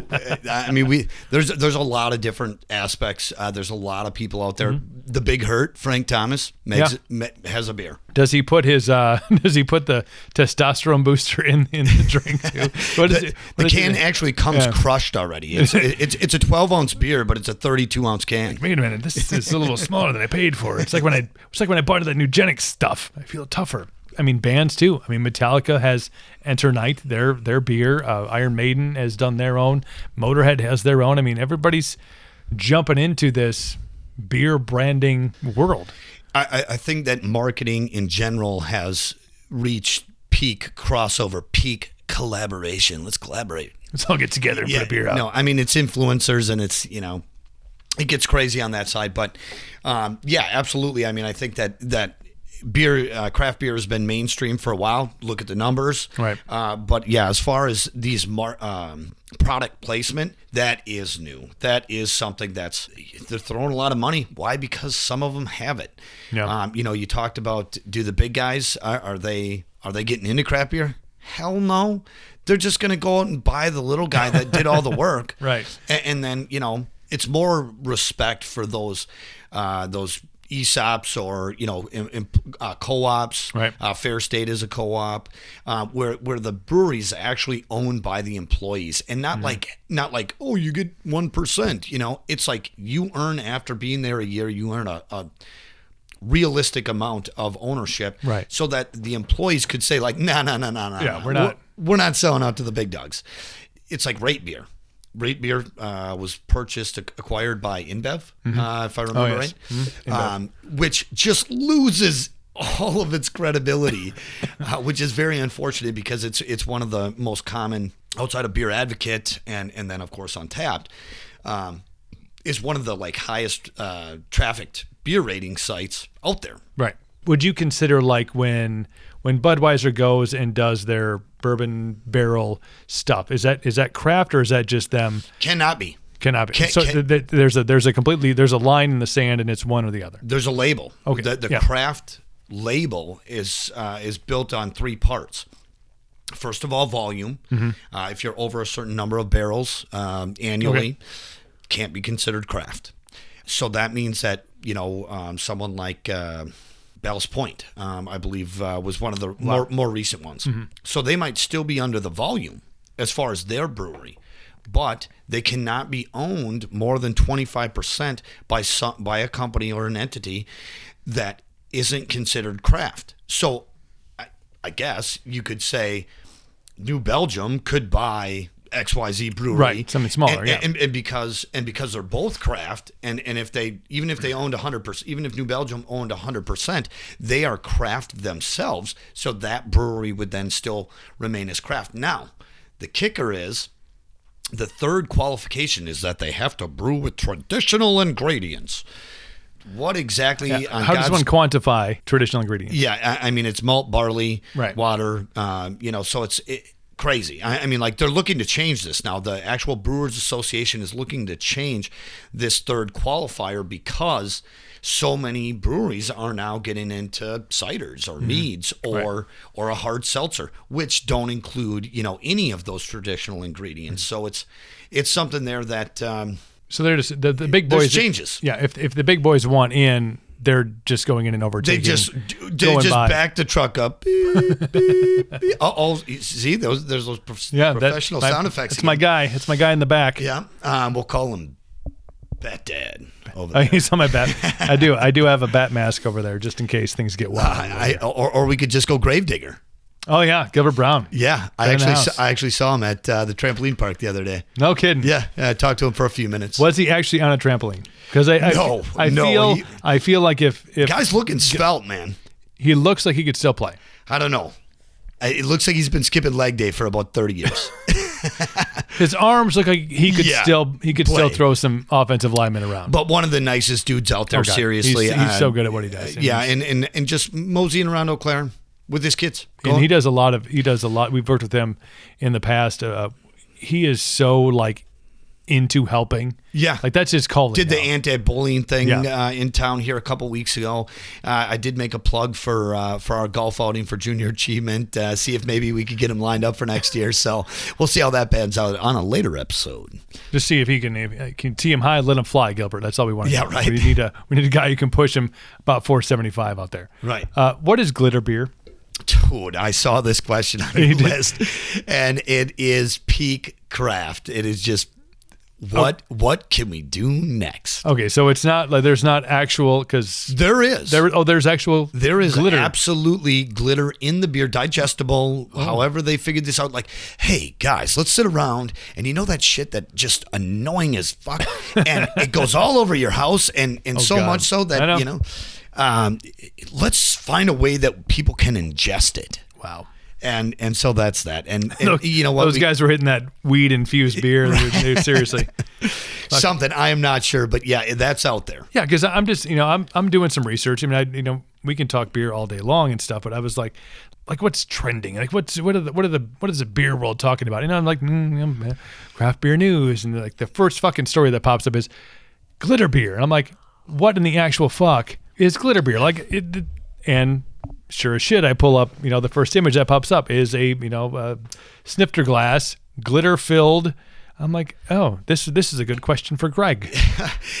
I mean, we. There's there's a lot of different aspects. Uh, there's a lot of people out there. the big hurt, Frank Thomas, makes, ma- has a beer. Does he put his uh does he put the testosterone booster in in the drink too? The, it? the can it? actually comes Yeah. crushed already. It's, it's it's a 12 ounce beer, but it's a 32 ounce can. Wait a minute, this is a little smaller than I paid for. It's like when I it's like when I bought that Nugenix stuff. I feel tougher. I mean, bands too. I mean, Metallica has Enter Night, their their beer. Uh, Iron Maiden has done their own. Motorhead has their own. I mean, everybody's jumping into this beer branding world. I, I- think that marketing in general has reached peak crossover, peak collaboration. Let's collaborate. Let's all get together and put a beer out. No, I mean it's influencers and it's you know it gets crazy on that side, but um, yeah, absolutely. I mean, I think that that beer, uh, craft beer, has been mainstream for a while. Look at the numbers, Right. Uh, but yeah, as far as these mar- um, product placement, that is new. That is something that's they're throwing a lot of money. Why? Because some of them have it. Yeah. Um, you know, you talked about do the big guys are, are they are they getting into craft beer? Hell no. They're just going to go out and buy the little guy that did all the work. Right. A- And, then, you know, it's more respect for those uh, those ESOPs or, you know, in, in, uh, co-ops. Right. Uh, Fair State is a co-op uh, where where the breweries actually owned by the employees and not like not like oh you get one percent. You know, it's like you earn after being there a year, you earn a, a realistic amount of ownership, Right. So that the employees could say like, no, no, no, no, no, Yeah, no. we're not- we're not selling out to the big dogs. It's like RateBeer. RateBeer uh, was purchased, acquired by InBev, uh, if I remember Mm-hmm. Oh, yes. right, um, which just loses all of its credibility, uh, which is very unfortunate because it's it's one of the most common outside of Beer Advocate and and then of course Untappd. Um, is one of the like highest uh, trafficked beer rating sites out there. Right. Would you consider like when when Budweiser goes and does their bourbon barrel stuff? Is that is that craft or is that just them? Cannot be. Cannot be. Can- so can- th- th- there's a there's a completely there's a line in the sand and it's one or the other. There's a label. Okay, The, the yeah. craft label is uh, is built on three parts. First of all, volume. Mm-hmm. Uh, if you're over a certain number of barrels um, annually, can't be considered craft. So that means that you know um, someone like uh, Ballast Point, um, I believe, uh, was one of the more more recent ones. Mm-hmm. So they might still be under the volume as far as their brewery, but they cannot be owned more than twenty five percent by some by a company or an entity that isn't considered craft. So I, I guess you could say New Belgium could buy XYZ brewery. Right, something smaller, And, yeah. and, and because and because they're both craft and, and if they even if they owned 100% even if New Belgium owned 100% they are craft themselves so that brewery would then still remain as craft. Now, the kicker is the third qualification is that they have to brew with traditional ingredients. What exactly on How does one quantify traditional ingredients? yeah, I, I mean it's malt, barley, Right. water. Um, you know, so it's it, crazy. I, I mean, like they're looking to change this now. The actual Brewers Association is looking to change this third qualifier because so many breweries are now getting into ciders or meads or or a hard seltzer, which don't include you know any of those traditional ingredients. So it's it's something there that. Um, So they're just the, the big There's boys. changes. Yeah. If if the big boys want in, they're just going in and They just they just by. back the truck up. Beep, beep, beep. Oh, see those there's those prof- yeah, that- professional my- sound effects. It's my guy. It's my guy in the back. Yeah, um, we'll call him Bat Dad over Oh, there. he's on my bat. I do. I do have a bat mask over there just in case things get wild. I, I, or, or we could just go Gravedigger. Oh yeah, Gilbert Brown. Yeah, I actually saw, I actually saw him at uh, the trampoline park the other day. No kidding. Yeah, I talked to him for a few minutes. Was he actually on a trampoline? Because I, I, No, I no, feel he- I feel like if if Guy's looking svelte, man. he looks like he could still play. I don't know. It looks like he's been skipping leg day for about thirty years. His arms look like he could Yeah, still he could still throw some offensive linemen around. but one of the nicest dudes out there. Oh, seriously, He's- he's uh, so good at what he does. Yeah, and, and and just moseying around Eau Claire with his kids. Go and on. he does a lot of he does a lot. We've worked with him in the past. Uh, he is so like into helping. Yeah. like that's his calling. did the anti-bullying thing Yeah. uh, in town here a couple weeks ago. Uh, I did make a plug for uh, for our golf outing for junior achievement. Uh, see if maybe we could get him lined up for next year. So we'll see how that pans out on a later episode. just see if he can if, uh, can tee him high, let him fly, Gilbert. That's all we want. Yeah, right. We need a we need a guy who can push him about 475 out there. Right. Uh, what is glitter beer? Dude, I saw this question on your list, and it is peak craft. It is just oh. what what can we do next? Okay, so it's not like there's not actual because There is there. Oh, there's actual. There is glitter. absolutely glitter in the beer, digestible. Oh. However, they figured this out. Like, hey guys, let's sit around and you know that shit that just annoying as fuck, and it goes all over your house, and and oh, so Oh, God. much so that know. you know, um, let's find a way that people can ingest it. wow. And and so that's that. And, and Look, you know what? Those we- guys were hitting that weed infused beer. They were- they were- seriously. something I am not sure, but yeah, that's out there. Yeah, because I'm just you know I'm I'm doing some research. I mean, I you know we can talk beer all day long and stuff, but I was like, like what's trending? Like what's what are the what are the what is the beer world talking about? And I'm like, mm, craft beer news, and like the first fucking story that pops up is glitter beer, and I'm like, what in the actual fuck is glitter beer? Like it, and. Sure as shit, I pull up. You know, the first image that pops up is a you know uh, snifter glass, glitter filled. I'm like, oh, this this is a good question for Greg.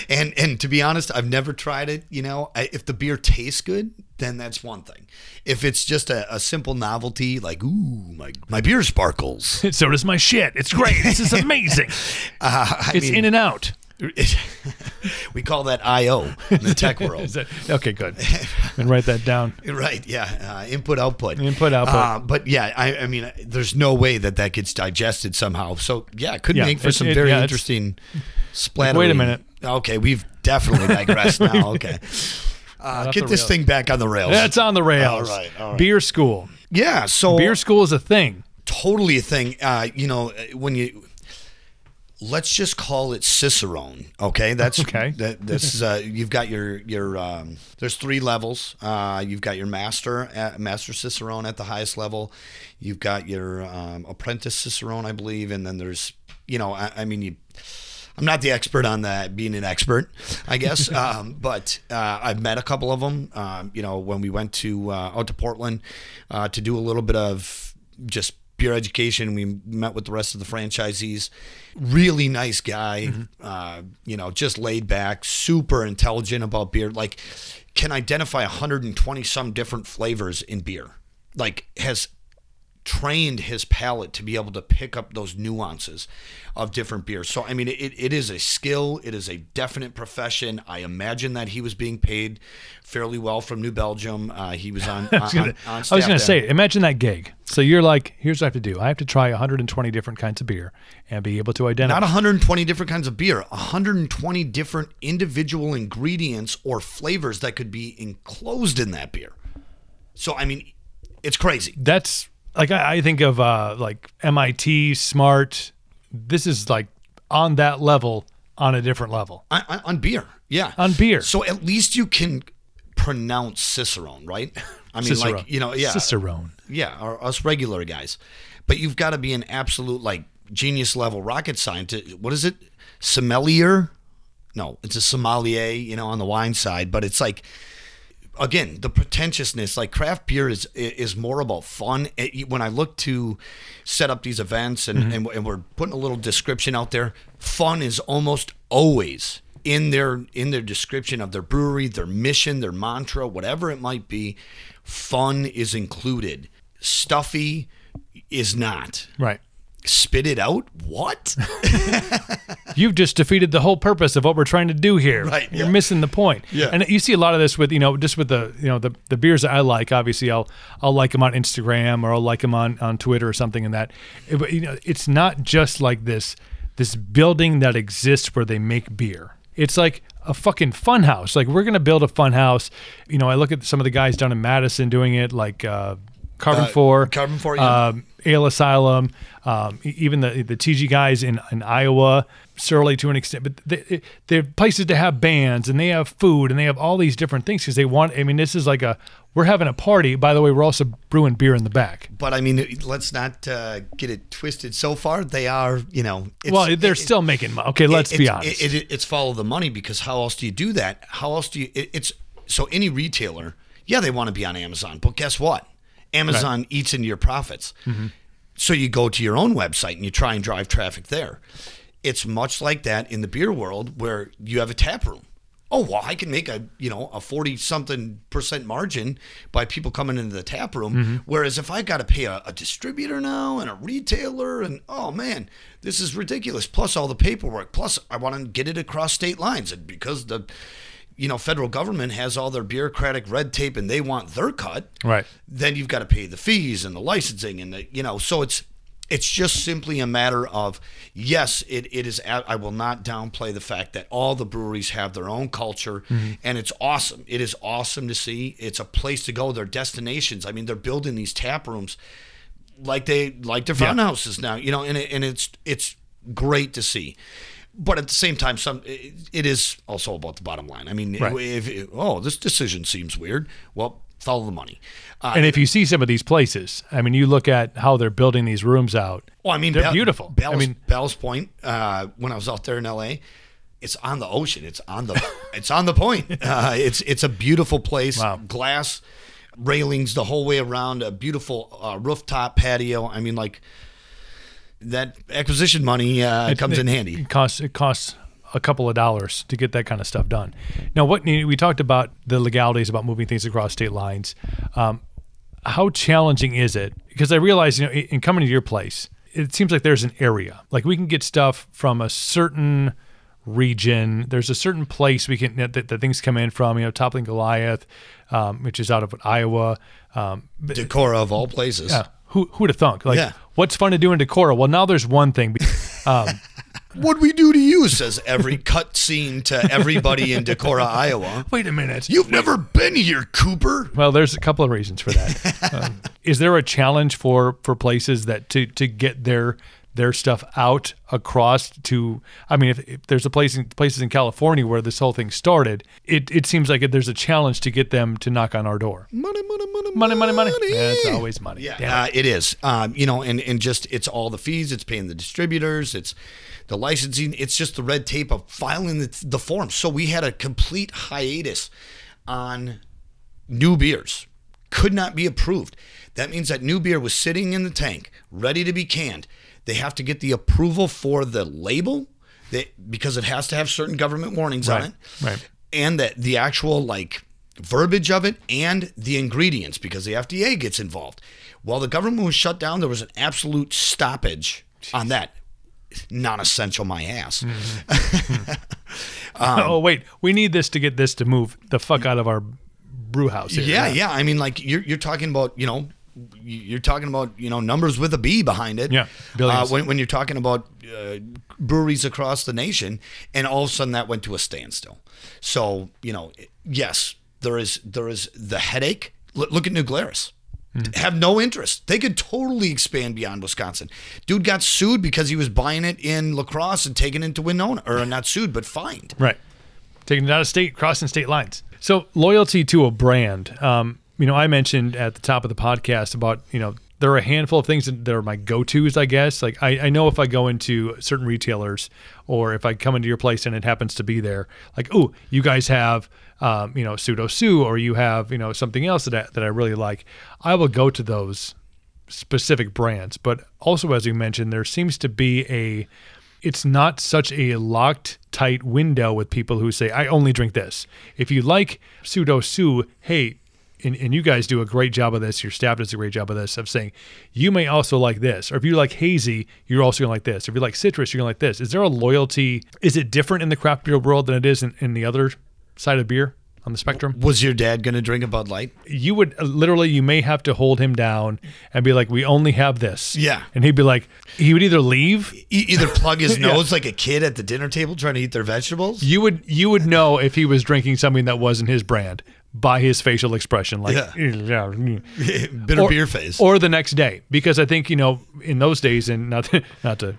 And and to be honest, I've never tried it. You know, I, if the beer tastes good, then that's one thing. If it's just a, a simple novelty, like ooh, my my beer sparkles. so does my shit. It's great. This is amazing. Uh, it's mean, in and out. we call that I/O in the tech world. That, okay, good. And write that down. Right, yeah, uh, input output, Input, output. Uh, but yeah, I, I mean, there's no way that that gets digested somehow. So yeah, it could Yeah, make for it- some it- very yeah, interesting splatter. wait a minute. Okay, we've definitely digressed now. Okay, uh, get this rails. thing back on the rails. That's on the rails. All right, all right. Beer school. yeah. So Beer school is a thing. totally a thing. Uh, you know, when you let's just call it Cicerone. Okay, that's Okay. That, this is uh, you've got your your um, there's three levels. Uh, you've got your master uh, master Cicerone at the highest level. You've got your um, apprentice Cicerone, I believe, and then there's you know, I, I mean you. I'm not the expert on that, being an expert, I guess. um, but uh, I've met a couple of them. Um, you know, when we went to uh, out to Portland uh, to do a little bit of just beer education, we met with the rest of the franchisees. Really nice guy. Uh, you know, just laid back, super intelligent about beer. Like, can identify 120 some different flavors in beer. Like, has trained his palate to be able to pick up those nuances of different beers. So I mean it, it is a skill, it is a definite profession. I imagine that he was being paid fairly well from New Belgium. Uh, he was on, I was on, gonna, on I was gonna there. say, imagine that gig. So you're like, here's what I have to do. I have to try 120 different kinds of beer and be able to identify. not 120 different kinds of beer, 120 different individual ingredients or flavors that could be enclosed in that beer. So I mean it's crazy. That's like I, I think of uh, like MIT, smart. This is like on that level, on a different level. on, on- on beer. Yeah, On beer. So at least you can pronounce Cicerone, right? I mean, Cicerone. like you know, yeah, Cicerone. yeah, or us regular guys. But you've got to be an absolute like genius level rocket scientist. What is it? Sommelier? No, it's a sommelier. You know, on the wine side, but it's like. Again, the pretentiousness, like craft beer, is is more about fun. It- when I look to set up these events and, mm-hmm. and, and we're putting a little description out there, fun is almost always in their in their description of their brewery, their mission, their mantra, whatever it might be. Fun is included. Stuffy is not. Right. Spit it out? What? You've just defeated the whole purpose of what we're trying to do here. Right, You're yeah. missing the point. Yeah. And you see a lot of this with, you know, just with the, you know, the, the beers that I like, obviously I'll, I'll like them on Instagram or I'll like them on, on Twitter or something and that, It- but you know, it's not just like this, this building that exists where they make beer. It's like a fucking fun house. Like we're going to build a fun house. You know, I look at some of the guys down in Madison doing it like, uh, Carbon Uh, Four, Karben4, yeah. um, Ale Asylum, um, even the the TG guys in, in Iowa, Surly to an extent, but they, they're places to have bands and they have food and they have all these different things because they want. I mean, this is like a we're having a party. By the way, we're also brewing beer in the back. But I mean, let's not uh, get it twisted. So far, they are, you know. It's, well, they're it- still making money. Okay, let's it- be honest. It, it, it's follow the money because how else do you do that? How else do you? It, it's so any retailer, yeah, they want to be on Amazon, but guess what? Amazon eats into your profits. Mm-hmm. So you go to your own website and you try and drive traffic there. It's much like that in the beer world where you have a tap room. Oh well, I can make a you know a forty something percent margin by people coming into the tap room. Mm-hmm. Whereas if I got to pay a, a distributor now and a retailer and oh man, this is ridiculous. Plus all the paperwork. Plus I want to get it across state lines, and because the you know federal government has all their bureaucratic red tape and they want their cut, Right. Then you've got to pay the fees and the licensing and the you know so it's it's just simply a matter of yes it, it is i will not downplay the fact that all the breweries have their own culture mm-hmm. and it's awesome. It is awesome to see. It's a place to go. They're destinations. I mean they're building these tap rooms like they like their fountain houses now you know and, it, and it's it's great to see but at the same time some it, it is also about the bottom line i mean Right. if, oh this decision seems weird well follow the money uh, and if you see some of these places, I mean, you look at how they're building these rooms out. Well, I mean, they're Bell- beautiful. Bell's, I mean, Ballast Point. Uh, when I was out there in L.A., it's on the ocean. It's on the. it's on the point. Uh, it's it's a beautiful place. Wow. Glass railings the whole way around. A beautiful uh, rooftop patio. I mean, like that acquisition money uh, it- comes it- in handy. It costs it costs a couple of dollars to get that kind of stuff done. Now, what we talked about the legalities about moving things across state lines. Um, how challenging is it? Because I realize, you know, in coming to your place, it seems like there's an area. Like we can get stuff from a certain region. There's a certain place we can that, that things come in from. You know, Toppling Goliath, um, which is out of Iowa. Um, Decorah of all places. yeah, who who'd have thunk? Like, Yeah. What's fun to do in Decorah? Well, now there's one thing. Um, What we do to you says every cut scene to everybody in Decorah, Iowa. wait a minute. You've never been here, Cooper. Well, there's a couple of reasons for that. um, is there a challenge for for places that to to get their their stuff out across to? I mean, if, if there's a place in places in California where this whole thing started, it it seems like there's a challenge to get them to knock on our door. Money, money, money, Money, money, money. Yeah, it's always money. Yeah, uh, it is. Um, you know, and and just it's all the fees. It's paying the distributors. It's the licensing. It's just the red tape of filing the, the forms. So we had a complete hiatus on new beers. Could not be approved. That means that new beer was sitting in the tank, ready to be canned. They have to get the approval for the label, they, because it has to have certain government warnings on it right. and that the actual like verbiage of it and the ingredients because the FDA gets involved. While the government was shut down, there was an absolute stoppage on that. Non-essential, my ass. Mm-hmm. oh um, wait, we need this to get this to move the fuck out of our brew house. here. Yeah, yeah. I mean, like you're you're talking about, you know, you're talking about you know numbers with a B behind it. Yeah, Uh, when when you're talking about uh, breweries across the nation, and all of a sudden that went to a standstill. So you know, yes, there is there is the headache. Look, look at New Glarus. Mm-hmm. Have no interest. They could totally expand beyond Wisconsin. Dude got sued because he was buying it in La Crosse and taking it to Winona, or not sued, but fined. Right. Taking it out of state, crossing state lines. So loyalty to a brand. Um, you know, I mentioned at the top of the podcast about, you know, there are a handful of things that are my go-tos, I guess. Like I, I know if I go into certain retailers or if I come into your place and it happens to be there, like, oh, you guys have um, you know, pseudo sue or you have, you know, something else that I, that I really like. I will go to those specific brands. But also, as you mentioned, there seems to be a, it's not such a locked, tight window with people who say, I only drink this. If you like pseudo sue, hey, and, and you guys do a great job of this, your staff does a great job of this, of saying, you may also like this. Or if you like hazy, you're also going to like this. If you like citrus, you're going to like this. Is there a loyalty? Is it different in the craft beer world than it is in, in the other side of beer on the spectrum? Was your dad going to drink a Bud Light? you would uh, literally you may have to hold him down and be like we only have this Yeah. and he'd be like he would either leave E- either plug his Yeah. nose like a kid at the dinner table trying to eat their vegetables. you would you would know if he was drinking something that wasn't his brand by his facial expression, like Yeah. yeah. Bitter or, beer face. or the next day, because I think you know in those days, and not to, not to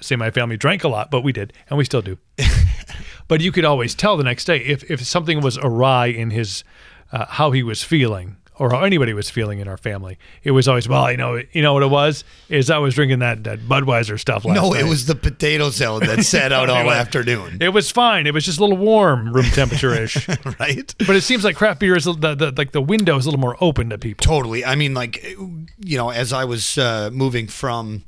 say my family drank a lot, but we did, and we still do. but you could always tell the next day if if something was awry in his uh, how he was feeling or how anybody was feeling in our family. It was always well, you know, you know what it was is I was drinking that that Budweiser stuff last no, night. it was the potato salad that sat out all afternoon. It was fine. It was just a little warm, room temperature ish. right? but it seems like craft beer is the, the like the window is a little more open to people. Totally. I mean, like, you know, as I was uh, moving from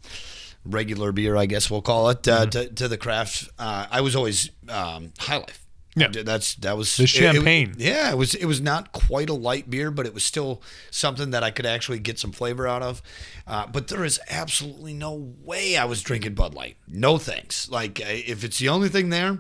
regular beer, I guess we'll call it, uh, to, to the craft, uh, I was always um, High Life. Yeah. that's that was The it- it- champagne. yeah, it was it was not quite a light beer, but it was still something that I could actually get some flavor out of. Uh, but there is absolutely no way I was drinking Bud Light. No thanks. Like uh, if it's the only thing there,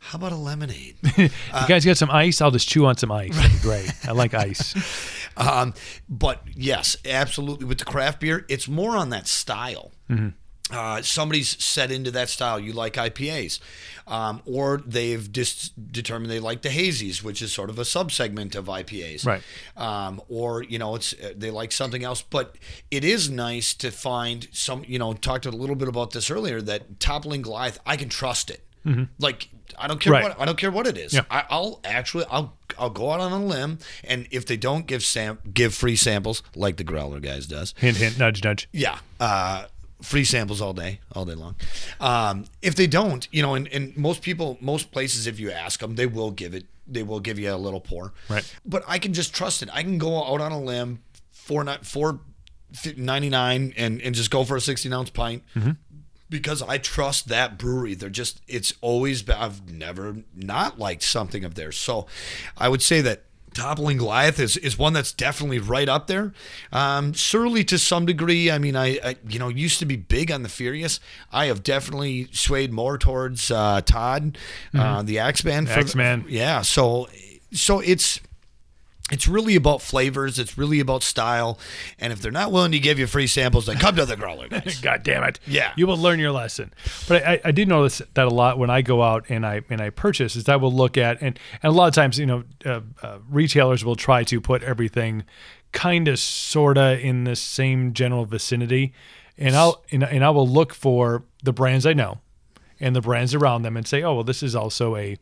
how about a lemonade? you guys got some ice? I'll just chew on some ice. That'd be great. I like ice. Um, but yes, absolutely. With the craft beer, it's more on that style. Mm-hmm. Uh, somebody's set into that style. You like IPAs, um, or they've just determined they like the hazies, which is sort of a subsegment of IPAs, Right. Um, or you know, it's uh, they like something else. But it is nice to find some. You know, talked a little bit about this earlier. That toppling Goliath, I can trust it. Like I don't care Mm-hmm. Right. what I don't care what it is. Yeah. I, I'll actually I'll I'll go out on a limb, and if they don't give sam give free samples like the Growler guys does, Hint, hint, nudge, nudge. yeah, uh, free samples all day, all day long. Um, if they don't, you know, and, and most people, most places, if you ask them, they will give it. They will give you a little pour. Right. But I can just trust it. I can go out on a limb, four ni- four ninety nine, and and just go for a sixteen ounce pint. Because I trust that brewery. They're just, it's always, been, I've never not liked something of theirs. So I would say that Toppling Goliath is, is one that's definitely right up there. Um, Surly to some degree. I mean, I, I you know used to be big on the Furious. I have definitely swayed more towards uh, Todd, uh, the Axeman. for the- Axeman. yeah. So so it's it's really about flavors. It's really about style. And if they're not willing to give you free samples, then come to the Growler guys. God damn it! Yeah. you will learn your lesson. But I, I do notice that a lot when I go out and I and I purchase is I will look at and, and a lot of times you know uh, uh, retailers will try to put everything kind of sorta in the same general vicinity, and I'll and, and I will look for the brands I know and the brands around them and say, oh well, this is also a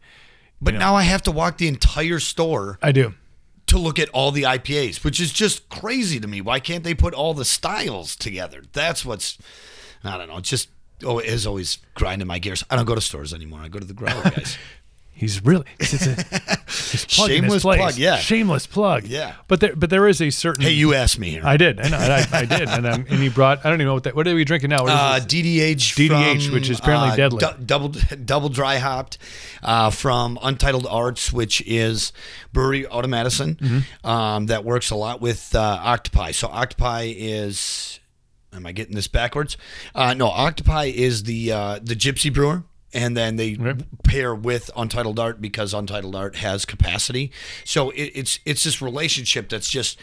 But now I have to walk the entire store I do. To look at all the IPAs, which is just crazy to me. Why can't they put all the styles together? That's what's I don't know. It's just oh, it is always grinding my gears. I don't go to stores anymore. I go to the Growler guys. He's really it's, a, he's Shameless plug, yeah. shameless plug. Yeah. but there but there is a certain. hey, you asked me here. I did. I. I, I did. And and he brought. I don't even know what that. What are we drinking now? Uh. DDH, DDH, from, which is apparently uh, deadly. double double dry hopped uh, from Untitled Arts, which is brewery out of Madison Mm-hmm. um, that works a lot with uh, Octopi. So Octopi is, am I getting this backwards? Uh, no, Octopi is the uh, the Gypsy brewer. And then they Right. pair with Untitled Art because Untitled Art has capacity. So it, it's it's this relationship that's just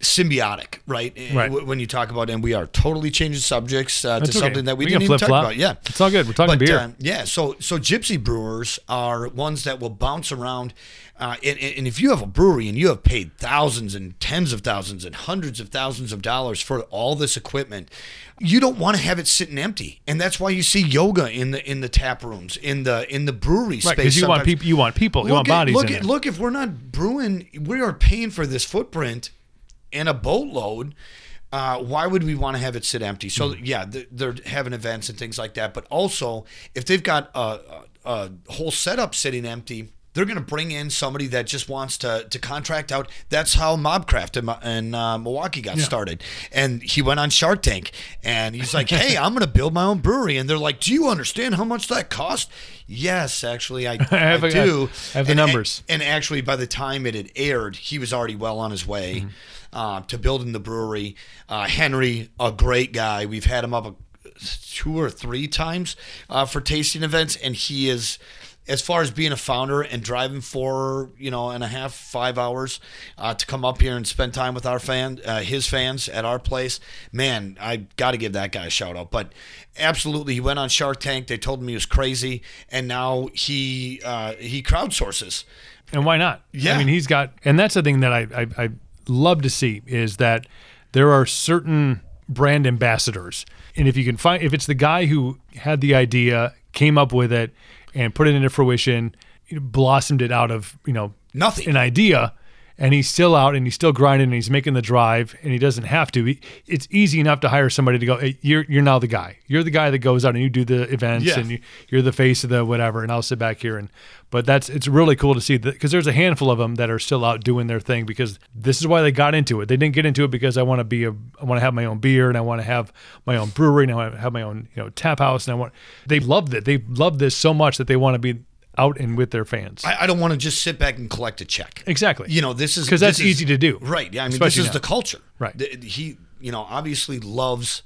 symbiotic, right? Right. When you talk about, and we are totally changing subjects uh, to okay. something that we, We didn't even talk flip-flop. about. Yeah, It's all good. We're talking But, beer. um, yeah, so so gypsy brewers are ones that will bounce around, uh, and, and if you have a brewery and you have paid thousands and tens of thousands and hundreds of thousands of dollars for all this equipment, you don't want to have it sitting empty, and that's why you see yoga in the in the tap rooms in the in the brewery right space. because you want people. You want people. You want at- bodies look in at. Look, if we're not brewing, we are paying for this footprint and a boatload. Uh, why would we want to have it sit empty? So Hmm. yeah, th- they're having events and things like that. But also, if they've got a, a whole setup sitting empty, they're going to bring in somebody that just wants to to contract out. That's how Mobcraft in, in uh, Milwaukee got started. And he went on Shark Tank, and he's like, "Hey, I'm going to build my own brewery." And they're like, "Do you understand how much that cost?" Yes, actually, I, I, have do. I have the And- numbers. And, and actually, by the time it had aired, he was already well on his way Mm-hmm. uh, to building the brewery. Uh, Henry, a great guy. We've had him up a, two or three times uh, for tasting events, and he is. As far as being a founder and driving four, you know, and a half, five hours uh, to come up here and spend time with our fan, uh, his fans at our place, man, I got to give that guy a shout out. But absolutely, he went on Shark Tank. They told him he was crazy, and now he uh, he crowdsources and why not? Yeah. I mean, he's got, and that's the thing that I, I, I love to see is that there are certain brand ambassadors. And if you can find, if it's the guy who had the idea, came up with it, and put it into fruition, blossomed it out of, you know, Nothing. an idea, and he's still out and he's still grinding and he's making the drive and he doesn't have to. He, it's easy enough to hire somebody to go, hey, you're you're now the guy. You're the guy that goes out and you do the events and you, you're the face of the whatever. And I'll sit back here and. But that's it's really cool to see because there's a handful of them that are still out doing their thing because this is why they got into it. They didn't get into it because I want to be a I want to have my own beer and I want to have my own brewery and I want to have my own you know tap house and I want they loved it. They love this so much that they want to be out and with their fans. I, I don't want to just sit back and collect a check. Exactly. You know, this is because that's is- easy to do. Right. Yeah. I mean, Especially this is now. the culture. Right. Th- He, you know, obviously loves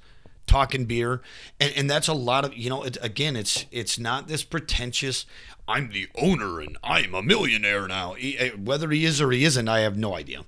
talking beer, and, and that's a lot of you know. It, again, it's it's not this pretentious. I'm the owner and I'm a millionaire now. He- eh, whether he is or he isn't, I have no idea.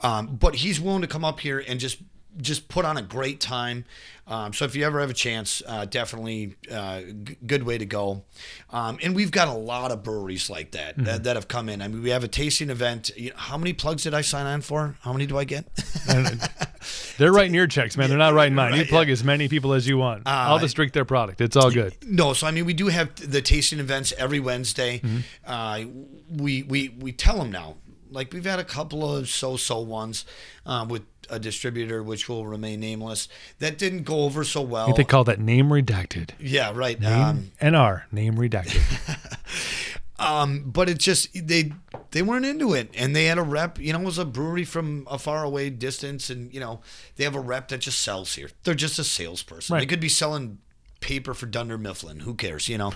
Um, but he's willing to come up here and just just put on a great time. Um, so if you ever have a chance, uh, definitely uh, g- good way to go. Um, and we've got a lot of breweries like that, that that have come in. I mean, we have a tasting event. You know, how many plugs did I sign on for? How many do I get? They're writing your checks, man. They're not writing mine. you plug as many people as you want. I'll just drink their product. It's all good. No, so I mean, we do have the tasting events every Wednesday. Uh, we we we tell them now. Like we've had a couple of so-so ones um, with a distributor, which will remain nameless, that didn't go over so well. I think they call that name redacted. yeah, right. Um, NR, name redacted. um, but it just they they weren't into it, and they had a rep. You know, it was a brewery from a far away distance, and you know they have a rep that just sells here. They're just a salesperson. They could be selling paper for Dunder Mifflin. Who cares? You know.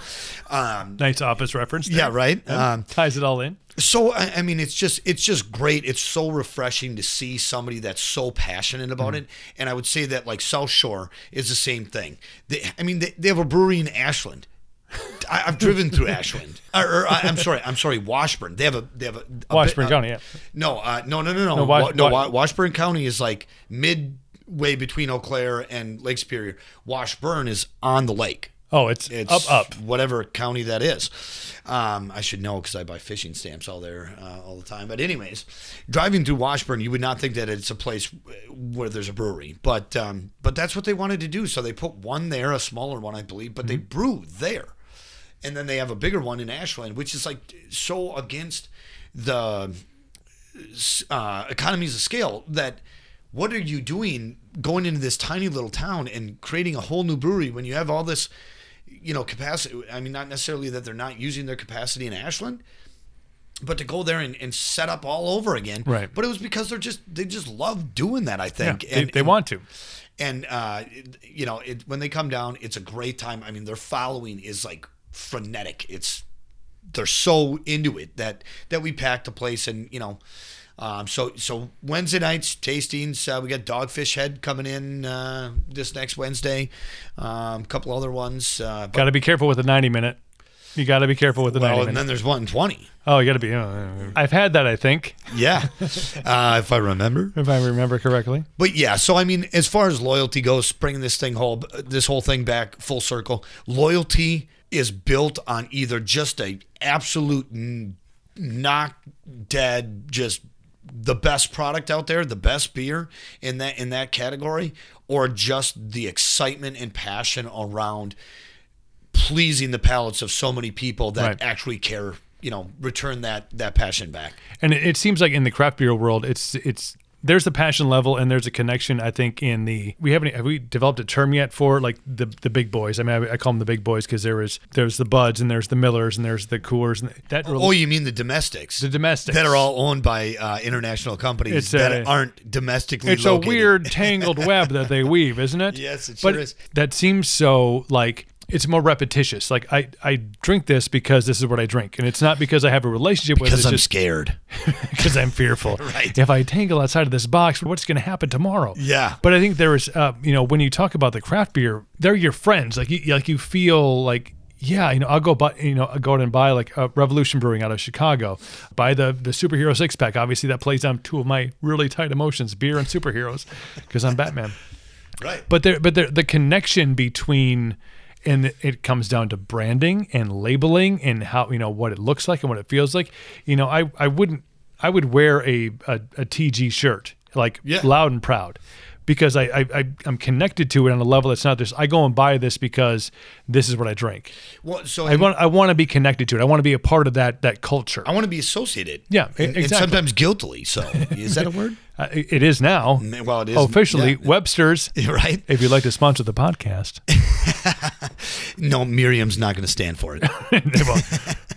Um, nice office reference. there. yeah, right. Um, Ties it all in. so I, I mean it's just it's just great it's so refreshing to see somebody that's so passionate about Mm-hmm. it and i would say that like south shore is the same thing they, i mean they, they have a brewery in ashland I, i've driven through ashland or, or I, i'm sorry i'm sorry washburn they have a they have a, a Washburn bit- County, yeah. no uh, no no no no No, Wash- no, Wa- Wa- washburn county is like midway between eau claire and lake superior washburn is on the lake Oh, it's, it's up, up. whatever county that is. Um, I should know because I buy fishing stamps all there uh, all the time. But anyways, driving through Washburn, you would not think that it's a place where there's a brewery, but um, but that's what they wanted to do. So they put one there, a smaller one, I believe, but they Mm-hmm. brew there, and then they have a bigger one in Ashland, which is like so against the uh, economies of scale that what are you doing going into this tiny little town and creating a whole new brewery when you have all this you know capacity? I mean not necessarily that they're not using their capacity in ashland but to go there and, and set up all over again. Right. but it was because they're just they just love doing that i Yeah, think. they, and, they want to. and uh, you know it, when they come down it's a great time. I mean their following is like frenetic. It's they're so into it that that we packed the place and you know um, so so Wednesday nights tastings uh, we got Dogfish Head coming in uh, this next Wednesday um, a couple other ones uh, Got to be careful with the 90 minute. You got to be careful with the well 90 and minute. then there's 120 oh, you got to be. Uh, I've had that, I think, yeah uh, if I remember if I remember correctly. But yeah, so I mean, as far as loyalty goes, bringing this thing whole, this whole thing back full circle, loyalty is built on either just a absolute n- knock dead, just the best product out there, the best beer in that in that category, or just the excitement and passion around pleasing the palates of so many people that Right. actually care. You know, return that that passion back. And it, it seems like in the craft beer world, it's it's there's the passion level and there's a connection. I think in the we haven't have we developed a term yet for like the the big boys. I mean, I, I call them the big boys because there was there's the buds and there's the Millers and there's the Coors and that Oh, you mean the domestics? the domestics that are all owned by uh, international companies It's that a- aren't domestically It's located. a weird tangled web that they weave, isn't it? Yes, it but sure is. That seems so like it's more repetitious. Like I, I drink this because this is what I drink, and it's not because I have a relationship with it. because I'm just scared. because I'm fearful. Right. If I tangle outside of this box, what's going to happen tomorrow? Yeah. But I think there is, uh, you know, when you talk about the craft beer, they're your friends. Like you, like you feel like. Yeah, you know, I'll go buy, you know, I'll go out and buy like a Revolution Brewing out of Chicago. Buy the the superhero six pack. Obviously, that plays on two of my really tight emotions: beer and superheroes, because I'm Batman. Right. But there, but there, the connection between and it comes down to branding and labeling and how you know what it looks like and what it feels like. You know, I I wouldn't I would wear a a, a TG shirt like Yeah. loud and proud because I, I I'm connected to it on a level that's not this. I go and buy this because this is what I drink. Well, so I want I want to be connected to it. I want to be a part of that that culture. I want to be associated. Yeah, and, and exactly. sometimes guiltily. So is that a word? Uh, it it is now. Well, it is officially yeah. Webster's. right? If you'd like to sponsor the podcast, No, Merriam's not going to stand for it. Well,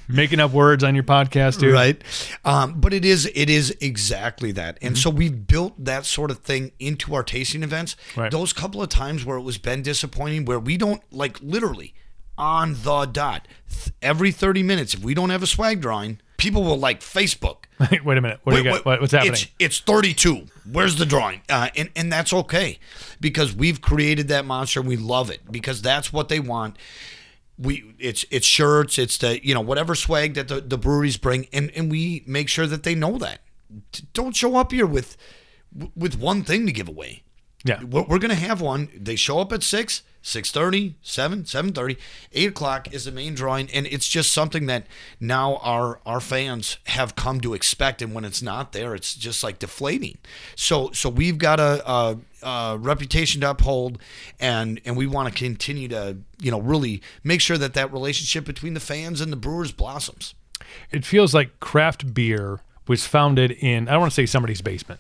making up words on your podcast, dude. right um, but it is it is exactly that and so we've built that sort of thing into our tasting events Right. those couple of times where it was been disappointing where we don't like literally on the dot th- every 30 minutes if we don't have a swag drawing people will like facebook Wait, wait a minute. What do you Wait, got? wait, what's happening? It's, it's 32. Where's the drawing? Uh, and and that's okay because we've created that monster. and We love it because that's what they want. We it's it's shirts. It's the you know whatever swag that the, the breweries bring, and and we make sure that they know that. Don't show up here with with one thing to give away. yeah. We're, we're gonna have one. They show up at six, six thirty, seven, seven thirty, eight o'clock is the main drawing, and it's just something that now our our fans have come to expect. And when it's not there, it's just like deflating. So so we've got a, a, a reputation to uphold, and and we want to continue to you know really make sure that that relationship between the fans and the brewers blossoms. It feels like craft beer was founded in I don't want to say somebody's basement,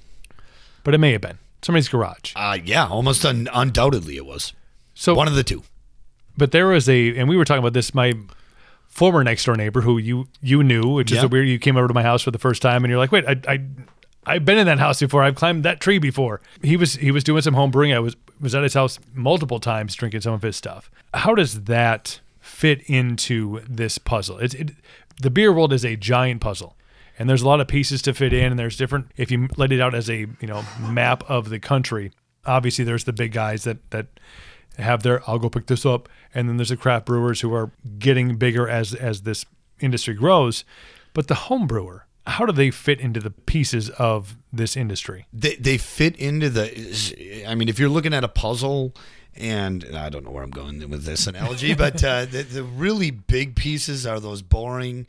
but it may have been somebody's garage. Uh yeah, almost un- undoubtedly it was So one of the two. but there was a and we were talking about this my former next door neighbor who you you knew which is Yeah. a weird you came over to my house for the first time and you're like wait I, I I've been in that house before. I've climbed that tree before. He was he was doing some home brewing. I was was at his house multiple times drinking some of his stuff. How does that fit into this puzzle? It's it, the beer world is a giant puzzle and there's a lot of pieces to fit in and there's different if you let it out as a you know map of the country obviously there's the big guys that that have their I'll go pick this up and then there's the craft brewers who are getting bigger as as this industry grows. But the home brewer how do they fit into the pieces of this industry? They they fit into the i mean if you're looking at a puzzle and i don't know where i'm going with this analogy but uh, the, the really big pieces are those boring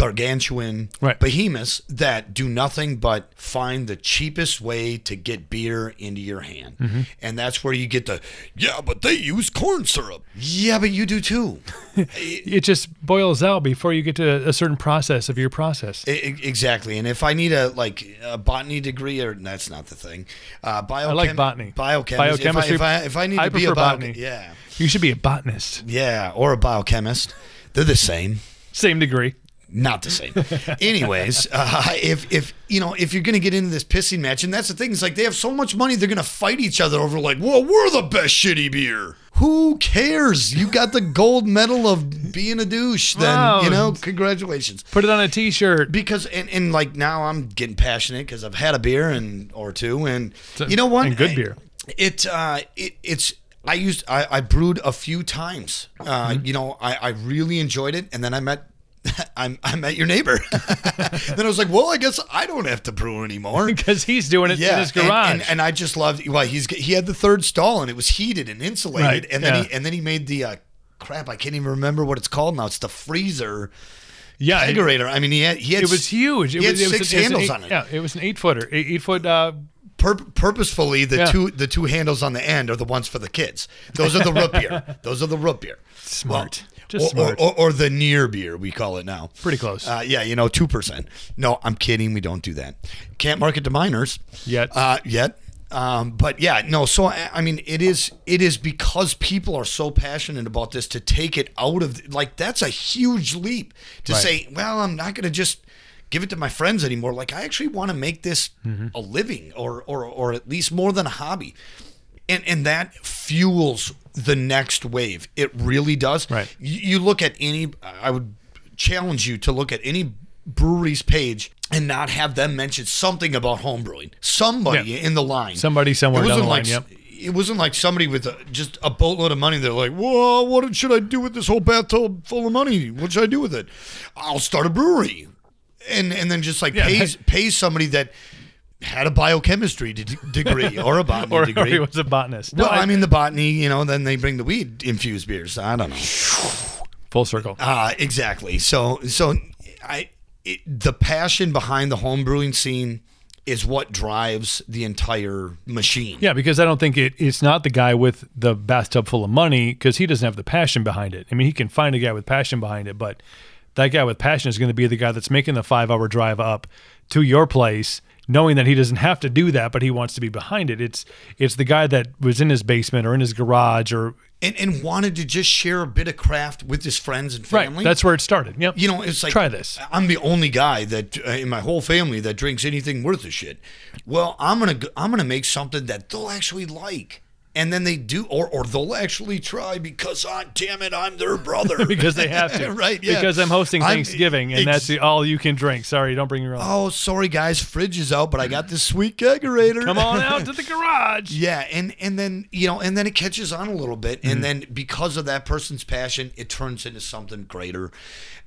gargantuan Right. behemoths that do nothing but find the cheapest way to get beer into your hand. Mm-hmm. and that's where you get the yeah but they use corn syrup. Yeah but you do too. It just boils out before you get to a certain process of your process. I- I- exactly. And if i need a like a botany degree or that's not the thing. Uh biochem- like botany. biochemistry. If I, Biochemistry. if I if i need I to be a botany. yeah. You should be a botanist. Yeah or a biochemist. They're the same. Same degree not the same. Anyways, uh, if if you know if you're gonna get into this pissing match, and that's the thing, it's like they have so much money, they're gonna fight each other over like, well, we're the best shitty beer. Who cares? You got the gold medal of being a douche. Then Wow. you know, congratulations. put it on a t-shirt Because and, and like now I'm getting passionate because I've had a beer and or two, and So- you know what? and good beer. It uh, it it's. I used I, I brewed a few times. Uh, Mm-hmm. You know, I, I really enjoyed it, and then I met I, I met your neighbor. then I was like, well, I guess I don't have to brew anymore. because he's doing it in his and- garage And, and, I just loved. Well, he's he had the third stall, and it was heated and insulated, Right, and then yeah. he and then he made the uh, crap. I can't even remember what it's called now. It's the freezer yeah. I mean, he had he had it was huge it He had was, it was six it was an handles eight- on it. yeah it was an eight footer eight, eight foot uh pur- purposefully the Yeah. two the two handles on the end are the ones for the kids. Those are the root beer. Those are the root beer. Smart. Just or. Or, or, the near beer we call it now. pretty close Uh, yeah, you know, two percent. No, I'm kidding. We don't do that. Can't market to minors Yet. Uh, yet. Um, but yeah, no. So I I mean, it is it is because people are so passionate about this to take it out of like that's a huge leap to Right. say, well, I'm not going to just give it to my friends anymore. Like I actually want to make this Mm-hmm. a living or or or at least more than a hobby. And and that fuels the next wave. It really does. Right. You, you look at any I would challenge you to look at any brewery's page and not have them mention something about homebrewing. Somebody Yeah. in the line. Somebody somewhere It down wasn't line, like yep. it wasn't like somebody with a, just a boatload of money. They're like, "Whoa, what should I do with this whole bathtub full of money? What should I do with it? I'll start a brewery." And and then just like Yeah. pays pays somebody that had a biochemistry de- degree or a botany or, or degree. he was a botanist. No, well, I- I mean the botany, you know, then they bring the weed infused beers. I don't know. full circle. Uh, exactly. So, so I, it, the passion behind the home brewing scene is what drives the entire machine. Yeah, because I don't think it, it's not the guy with the bathtub full of money because he doesn't have the passion behind it. I mean, he can find a guy with passion behind it, but that guy with passion is going to be the guy that's making the five hour drive up to your place, knowing that he doesn't have to do that, but he wants to be behind it. It's it's the guy that was in his basement or in his garage or And, and wanted to just share a bit of craft with his friends and right. family. That's where it started. Yep. you know, it's like Try this. I'm the only guy that uh, in my whole family that drinks anything worth a shit. Well, I'm gonna I'm gonna make something that they'll actually like, and then they do, or or they'll actually try because, ah, damn it, I'm their brother. because they have to. right? Yeah. Because I'm hosting I'm- Thanksgiving and ex- that's the, all you can drink. Sorry, don't bring your own. Oh, sorry guys, fridge is out, but I got this sweet kegerator. Come on out to the garage. Yeah, and and then you know, and then it catches on a little bit, Mm-hmm. and then because of that person's passion, it turns into something greater.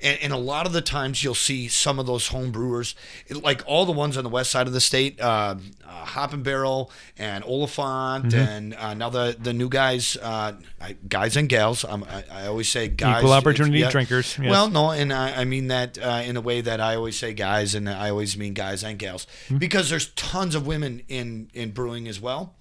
And, and a lot of the times, you'll see some of those home brewers, like all the ones on the west side of the state, uh, uh, Hop and Barrel and Oliphant, Mm-hmm. and uh, now the the new guys, uh, I, guys and gals. Um, I, I always say guys, Equal opportunity it's- drinkers, yes. Well, no, and I, I mean that uh, in a way that I always say guys, and I always mean guys and gals, Mm-hmm. because there's tons of women in in brewing as well.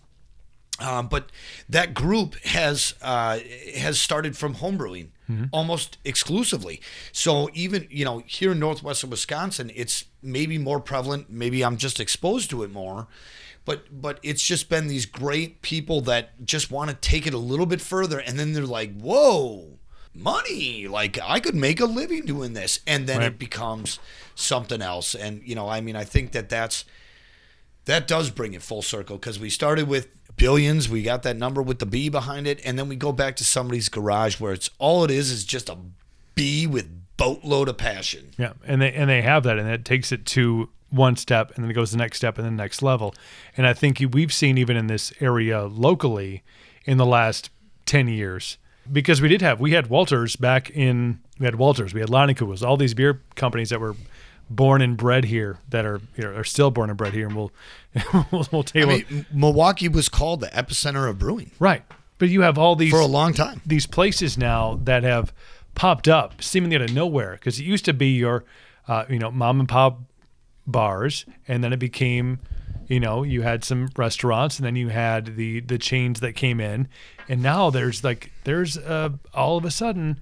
Um, but that group has uh, has started from homebrewing almost exclusively. So even you know here in northwestern Wisconsin, it's maybe more prevalent. Maybe I'm just exposed to it more. But but it's just been these great people that just want to take it a little bit further, and then they're like, whoa. Money, like I could make a living doing this, and then Right. it becomes something else. And you know, I mean, I think that that's that does bring it full circle because we started with billions we got that number with the b behind it and then we go back to somebody's garage where it's all it is is just a b with boatload of passion Yeah, and they and they have that, and it takes it to one step, and then it goes the next step, and then the next level. And I think we've seen even in this area locally in the last ten years, because we did have we had Walters back in we had Walters, we had Leinenkugel's, all these beer companies that were born and bred here that are you know, are still born and bred here, and we'll we'll, we'll I mean, milwaukee was called the epicenter of brewing right. But you have all these for a long time these places now that have popped up seemingly out of nowhere because it used to be your uh, you know mom and pop bars and then it became you know you had some restaurants and then you had the the chains that came in. And now there's like there's uh, all of a sudden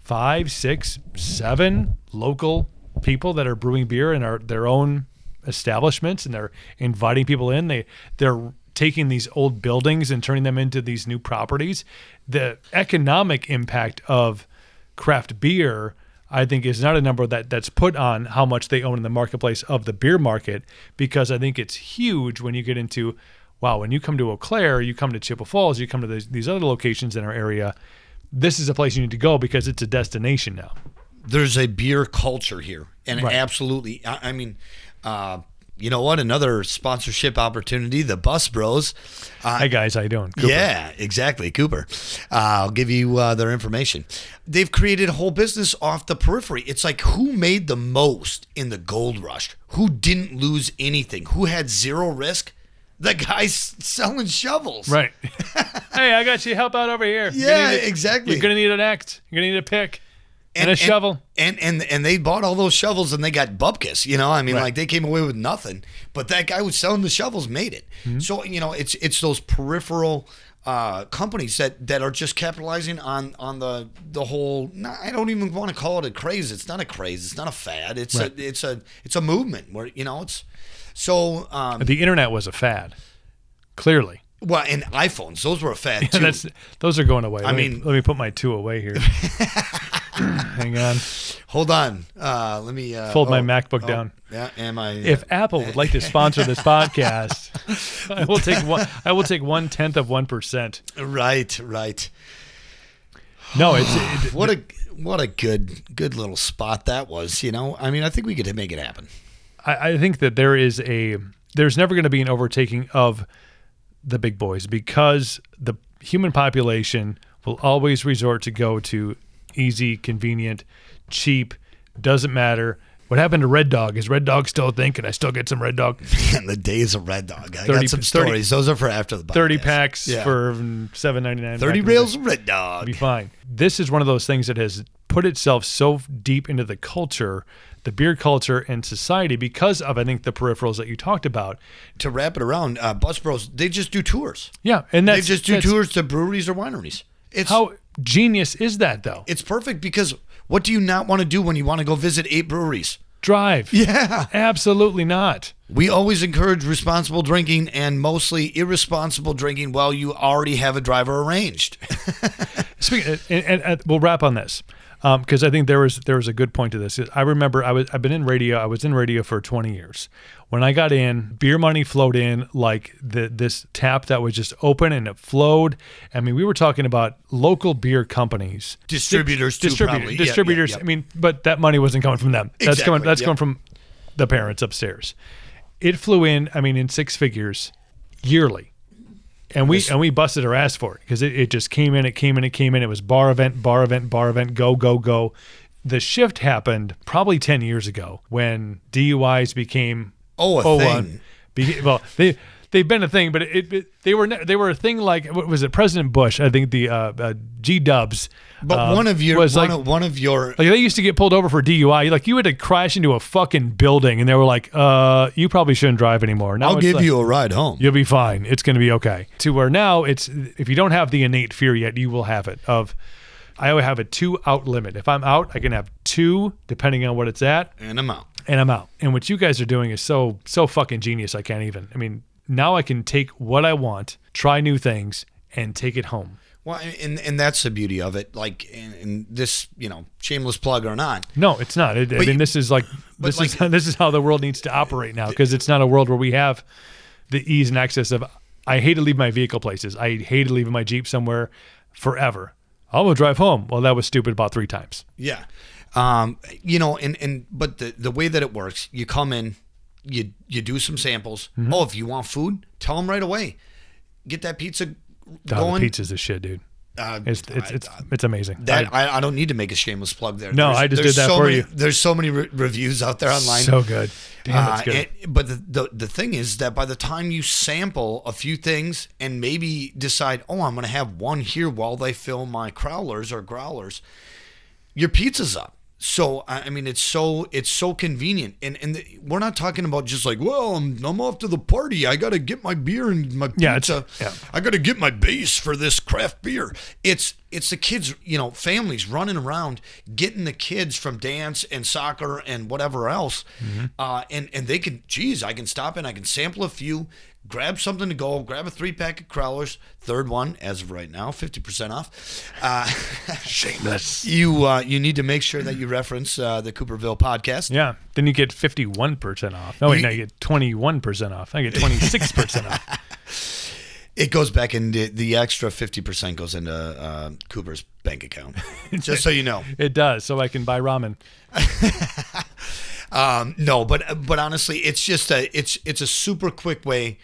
five six seven local people that are brewing beer and are their own establishments and they're inviting people in. They they're taking these old buildings and turning them into these new properties. The economic impact of craft beer I think is not a number that that's put on how much they own in the marketplace of the beer market because I think it's huge when you get into wow when you come to Eau Claire you come to Chippewa Falls you come to these, these other locations in our area this is a place you need to go because it's a destination now there's a beer culture here and Right. absolutely I, I mean uh, you know what another sponsorship opportunity the bus bros uh, hey guys how you doing Cooper. Yeah, exactly. Cooper. Uh, I'll give you uh, their information. They've created a whole business off the periphery. It's like who made the most in the gold rush? Who didn't lose anything? Who had zero risk? The guys selling shovels. right hey I got you help out over here You're Yeah, gonna need- exactly. you're gonna need an axe you're gonna need a pick and, a shovel And, and and they bought all those shovels and they got bupkis, you know. I mean, Right. like they came away with nothing. But that guy was selling the shovels made it. Mm-hmm. So you know, it's it's those peripheral uh, companies that that are just capitalizing on on the the whole. I don't even want to call it a craze. It's not a craze. It's not a fad. It's Right. a it's a it's a movement where you know it's so. Um, the internet was a fad clearly well, and iPhones, those were a fad too. And that's those are going away. I Let me- mean- let me put my two away here. Hang on. Hold on, uh, let me uh, Fold my oh, MacBook oh, down. Yeah, am I? If Apple would like to sponsor this podcast, I will take one. I will take one tenth of one percent. right, right. No, it's it, What a what a good good little spot that was. You know, I mean, I think we could make it happen. I, I think that there is a there's never going to be an overtaking of the big boys because the human population will always resort to go to easy, convenient, cheap, doesn't matter What happened to Red Dog? Is Red Dog still a thing? Can I still get some Red Dog? And the days of Red Dog. I 30 got some 30 stories. Those are for after the podcast. 30 packs Yeah. for seven ninety nine. 30 rails of Red Dog. be fine. This is one of those things that has put itself so deep into the culture, the beer culture and society because of I think the peripherals that you talked about. To wrap it around, uh, Bus Bros, they just do tours. Yeah, and They just do tours to breweries or wineries. It's How genius is that though? it's perfect because what do you not want to do when you want to go visit eight breweries? Drive. Yeah. Absolutely not. We always encourage responsible drinking and mostly irresponsible drinking while you already have a driver arranged. Speaking, and, and, and we'll wrap on this Um, because I think there was there was a good point to this. I remember I was I've been in radio. I was in radio for 20 years. When I got in, beer money flowed in like the, this tap that was just open and it flowed. I mean, we were talking about local beer companies, Distributors too, distributors, probably. Yeah, yeah, distributors. I mean, but that money wasn't coming from them. That's Exactly, coming. That's coming from the parents upstairs. It flew in. I mean, in six figures yearly and we and we busted our ass for it because it, it just came in, it came in, it came in. It was bar event, bar event, bar event, go, go, go. The shift happened probably ten years ago when DUIs became Oh, a thing. Be, well, they they've been a thing, but it, it they were ne- they were a thing like what was it? President Bush, I think the uh, uh, G Dubs. But one of your was one, like of, one of your like they used to get pulled over for DUI. Like you had to crash into a fucking building, and they were like, "Uh, you probably shouldn't drive anymore." Now I'll give like- you a ride home. You'll be fine. It's going to be okay. To where now it's if you don't have the innate fear yet, you will have it. Of I always have a two out limit. If I'm out, I can have two depending on what it's at, And I'm out. and I'm out. And what you guys are doing is so so fucking genius. I can't even. I mean, now I can take what I want, try new things, and take it home. Well, and and that's the beauty of it. Like, and, and this, you know, shameless plug or not, No, it's not. It, I mean, you- this is like this is like- this is how the world needs to operate now because it's not a world where we have the ease and access of. I hate to leave my vehicle places. I hate to leave my Jeep somewhere forever. I will drive home. Well, that was stupid about three times. Yeah. Um, you know, and and but the the way that it works, you come in, you you do some samples. Mm-hmm. Oh, if you want food, tell them right away. Get that pizza going. the pizza's the shit, dude. Uh, It's it's it's it's amazing. that I- I, don't need to make a shameless plug there. No, I just did that so for many, you. There's so many re- reviews out there online. so good. Damn, it's Uh, good. and- but the, the the thing is that by the time you sample a few things and maybe decide, oh, I'm going to have one here while they fill my crowlers or growlers, your pizza's up. So I mean, it's so it's so convenient, and and the, we're not talking about just like, well, I'm, I'm off to the party. I got to get my beer and my Yeah, it's- pizza. yeah. I got to get my base for this craft beer. It's it's the kids, you know, families running around getting the kids from dance and soccer and whatever else, Mm-hmm. uh, and and they can, geez, I can stop and I can sample a few, grab something to go, grab a three pack of Crowlers, third one as of right now, fifty percent off. Uh, Shameless. you uh, you need to make sure that you reference uh, the Cooperville podcast. Yeah. Then you get fifty one percent off. No, wait, no, you get twenty one percent off. I get twenty six percent off. It goes back in the, the extra fifty percent goes into uh, Cooper's bank account, just so you know. It does, so I can buy ramen. Um, no, but but honestly, it's just a it's it's a super quick way.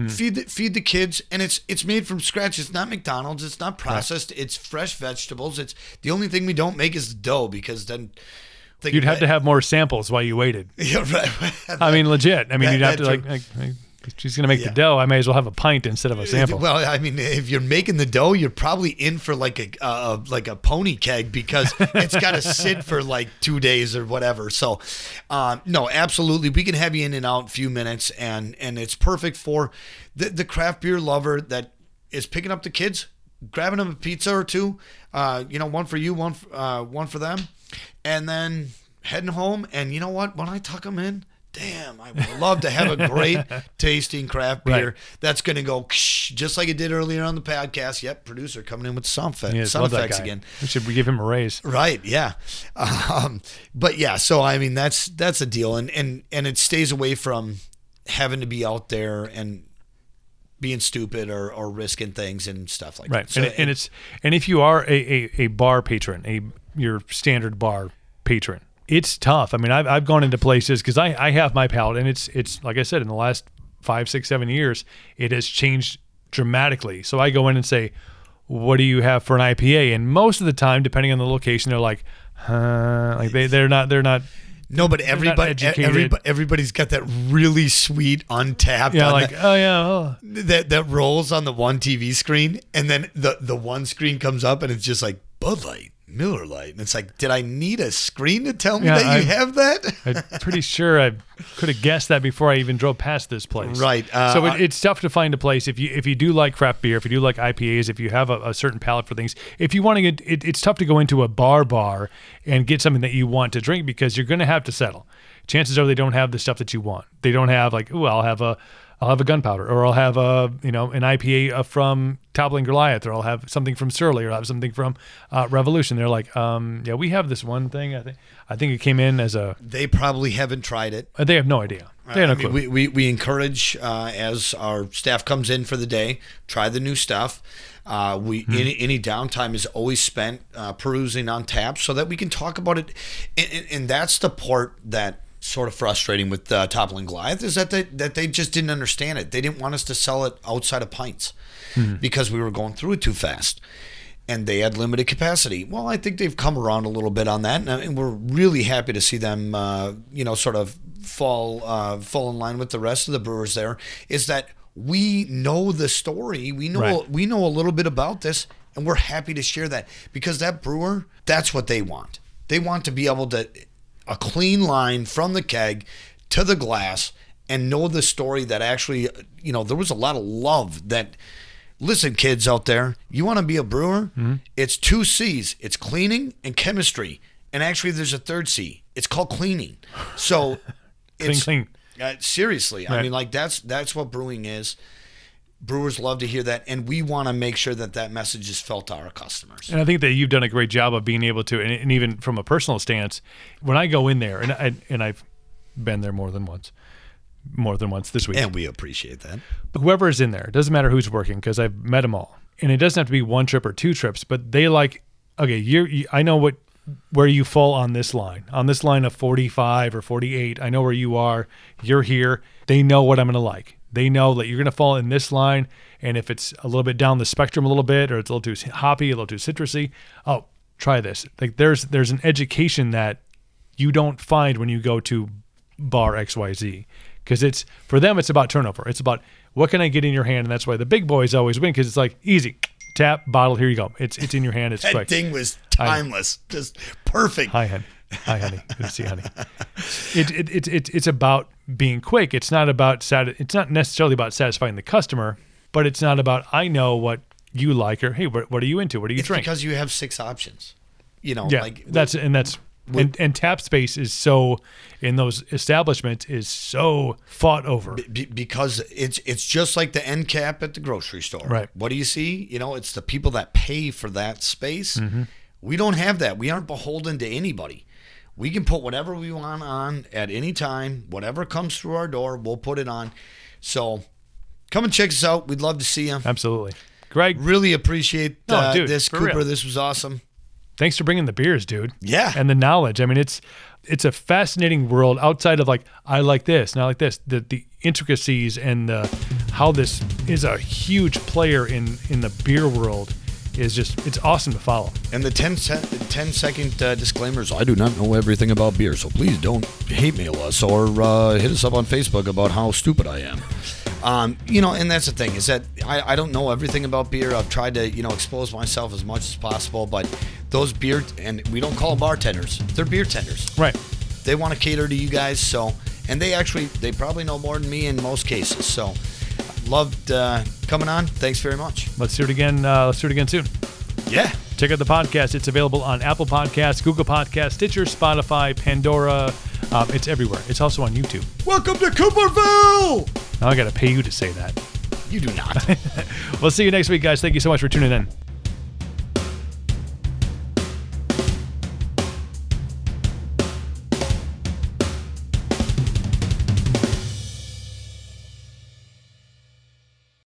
Hmm. Feed the, feed the kids, and it's it's made from scratch. It's not McDonald's. It's not processed. It's fresh vegetables. It's the only thing we don't make is dough because then You'd have to have more samples while you waited. Yeah, right. I mean, legit. I mean, That- you'd have to like, like, like, if she's gonna make Yeah. the dough. I may as well have a pint instead of a sample. Well, I mean, if you're making the dough, you're probably in for like a uh, like a pony keg because it's got to sit for like two days or whatever. So, um, no, absolutely, we can have you in and out in a few minutes, and and it's perfect for the the craft beer lover that is picking up the kids, grabbing them a pizza or two, uh, you know, one for you, one uh, one for them, and then heading home. And you know what? When I tuck them in. Damn, I would love to have a great tasting craft beer Right. that's going to go just like it did earlier on the podcast. Yep, producer coming in with sound, effect, Yeah, sound effects again. We should we give him a raise. Right, yeah. Um, but yeah, so I mean that's that's a deal and and and it stays away from having to be out there and being stupid or, or risking things and stuff like Right, that. So, and, and it's and if you are a, a, a bar patron, a your standard bar patron, it's tough. I mean, I've, I've gone into places because I, I have my palate, and it's it's like I said in the last five, six, seven years, it has changed dramatically. So I go in and say, "What do you have for an IPA?" And most of the time, depending on the location, they're like, "Huh," like they they're not they're not No, but everybody, everybody, everybody's got that really sweet Untappd. yeah, like the- oh yeah, oh. that that rolls on the one TV screen, and then the the one screen comes up, and it's just like Bud Light, Miller Lite, and it's like, did I need a screen to tell me Yeah, that you I- have that? I'm pretty sure I could have guessed that before I even drove past this place. Right, uh, so it, it's tough to find a place if you if you do like craft beer, if you do like IPAs, if you have a, a certain palate for things. If you want to get, it, it's tough to go into a bar bar and get something that you want to drink because you're going to have to settle. Chances are they don't have the stuff that you want. They don't have like, oh, I'll have a I'll have a gunpowder, or I'll have a you know an IPA uh, from Toppling Goliath, or I'll have something from Surly, or I'll have something from uh, Revolution. They're like, um, yeah, we have this one thing. I think I think it came in as a. they probably haven't tried it. They have no idea. They have no I mean, clue. we, we, we encourage uh, as our staff comes in for the day, try the new stuff. Uh, we Hmm. any, any downtime is always spent uh, perusing Untappd so that we can talk about it, and, and that's the part that sort of frustrating with uh, Toppling Goliath is that they that they just didn't understand it. They didn't want us to sell it outside of pints Hmm. because we were going through it too fast. And they had limited capacity. Well, I think they've come around a little bit on that, and, and we're really happy to see them, uh, you know, sort of fall uh, fall in line with the rest of the brewers. There is that we know the story, we know Right. we know a little bit about this, and we're happy to share that because that brewer, that's what they want. They want to be able to a clean line from the keg to the glass and know the story that actually, you know, there was a lot of love that. Listen, kids out there, you want to be a brewer? It's two C's. It's cleaning and chemistry. And actually, there's a third C. It's called cleaning. So, Clean, it's, clean. uh, seriously, I mean, like that's that's what brewing is. Brewers love to hear that, and we want to make sure that that message is felt to our customers. And I think that you've done a great job of being able to, and, and even from a personal stance, when I go in there, and I, and I've been there more than once, more than once this week. And we appreciate that. But whoever is in there, it doesn't matter who's working because I've met them all, and it doesn't have to be one trip or two trips, but they like, okay, you're, you, I know what where you fall on this line, on this line of 45 or 48. I know where you are. You're here. They know what I'm going to like. They know that you're going to fall in this line, and if it's a little bit down the spectrum a little bit, or it's a little too hoppy, a little too citrusy, oh, try this. Like there's there's an education that you don't find when you go to bar XYZ because it's for them it's about turnover. It's about what can I get in your hand and that's why the big boys always win because it's like easy tap bottle here you go. It's it's in your hand. It's That quick. thing was timeless, just perfect. Hi, honey. Hi, honey. Good to see you, honey. It, it, it, it, it's about being quick. It's not about sat. It's not necessarily about satisfying the customer, but it's not about I know what you like or hey, what, what are you into? What do you It's drink? because you have six options. You know, yeah, like that's and that's and, and tap space is so in those establishments is so fought over. Be- because it's it's just like the end cap at the grocery store. Right. What do you see? You know, it's the people that pay for that space. Mm-hmm. We don't have that. We aren't beholden to anybody. We can put whatever we want on at any time. Whatever comes through our door, we'll put it on. So, come and check us out. We'd love to see you. Absolutely, Greg. Really appreciate No, uh, dude, this, Cooper. real. This was awesome. Thanks for bringing the beers, dude. Yeah. and the knowledge. I mean, it's it's a fascinating world outside of like I like this, I like this. The the intricacies and the how this is a huge player in in the beer world is just it's awesome to follow. And the 10, se- 10 second uh, disclaimers I do not know everything about beer, so please don't hate mail us or uh, hit us up on Facebook about how stupid I am. Um, you know, and that's the thing is that I, I don't know everything about beer. I've tried to, you know, expose myself as much as possible, but those beer, and we don't call them bartenders, they're beer tenders. Right. They want to cater to you guys, so, and they actually, they probably know more than me in most cases. So, loved uh, coming on. Thanks very much. Let's do it again. Uh, let's do it again soon. Yeah. Check out the podcast. It's available on Apple Podcasts, Google Podcasts, Stitcher, Spotify, Pandora. Um, it's everywhere. It's also on YouTube. Welcome to Cooperville! Now I got to pay you to say that. You do not. We'll see you next week, guys. Thank you so much for tuning in.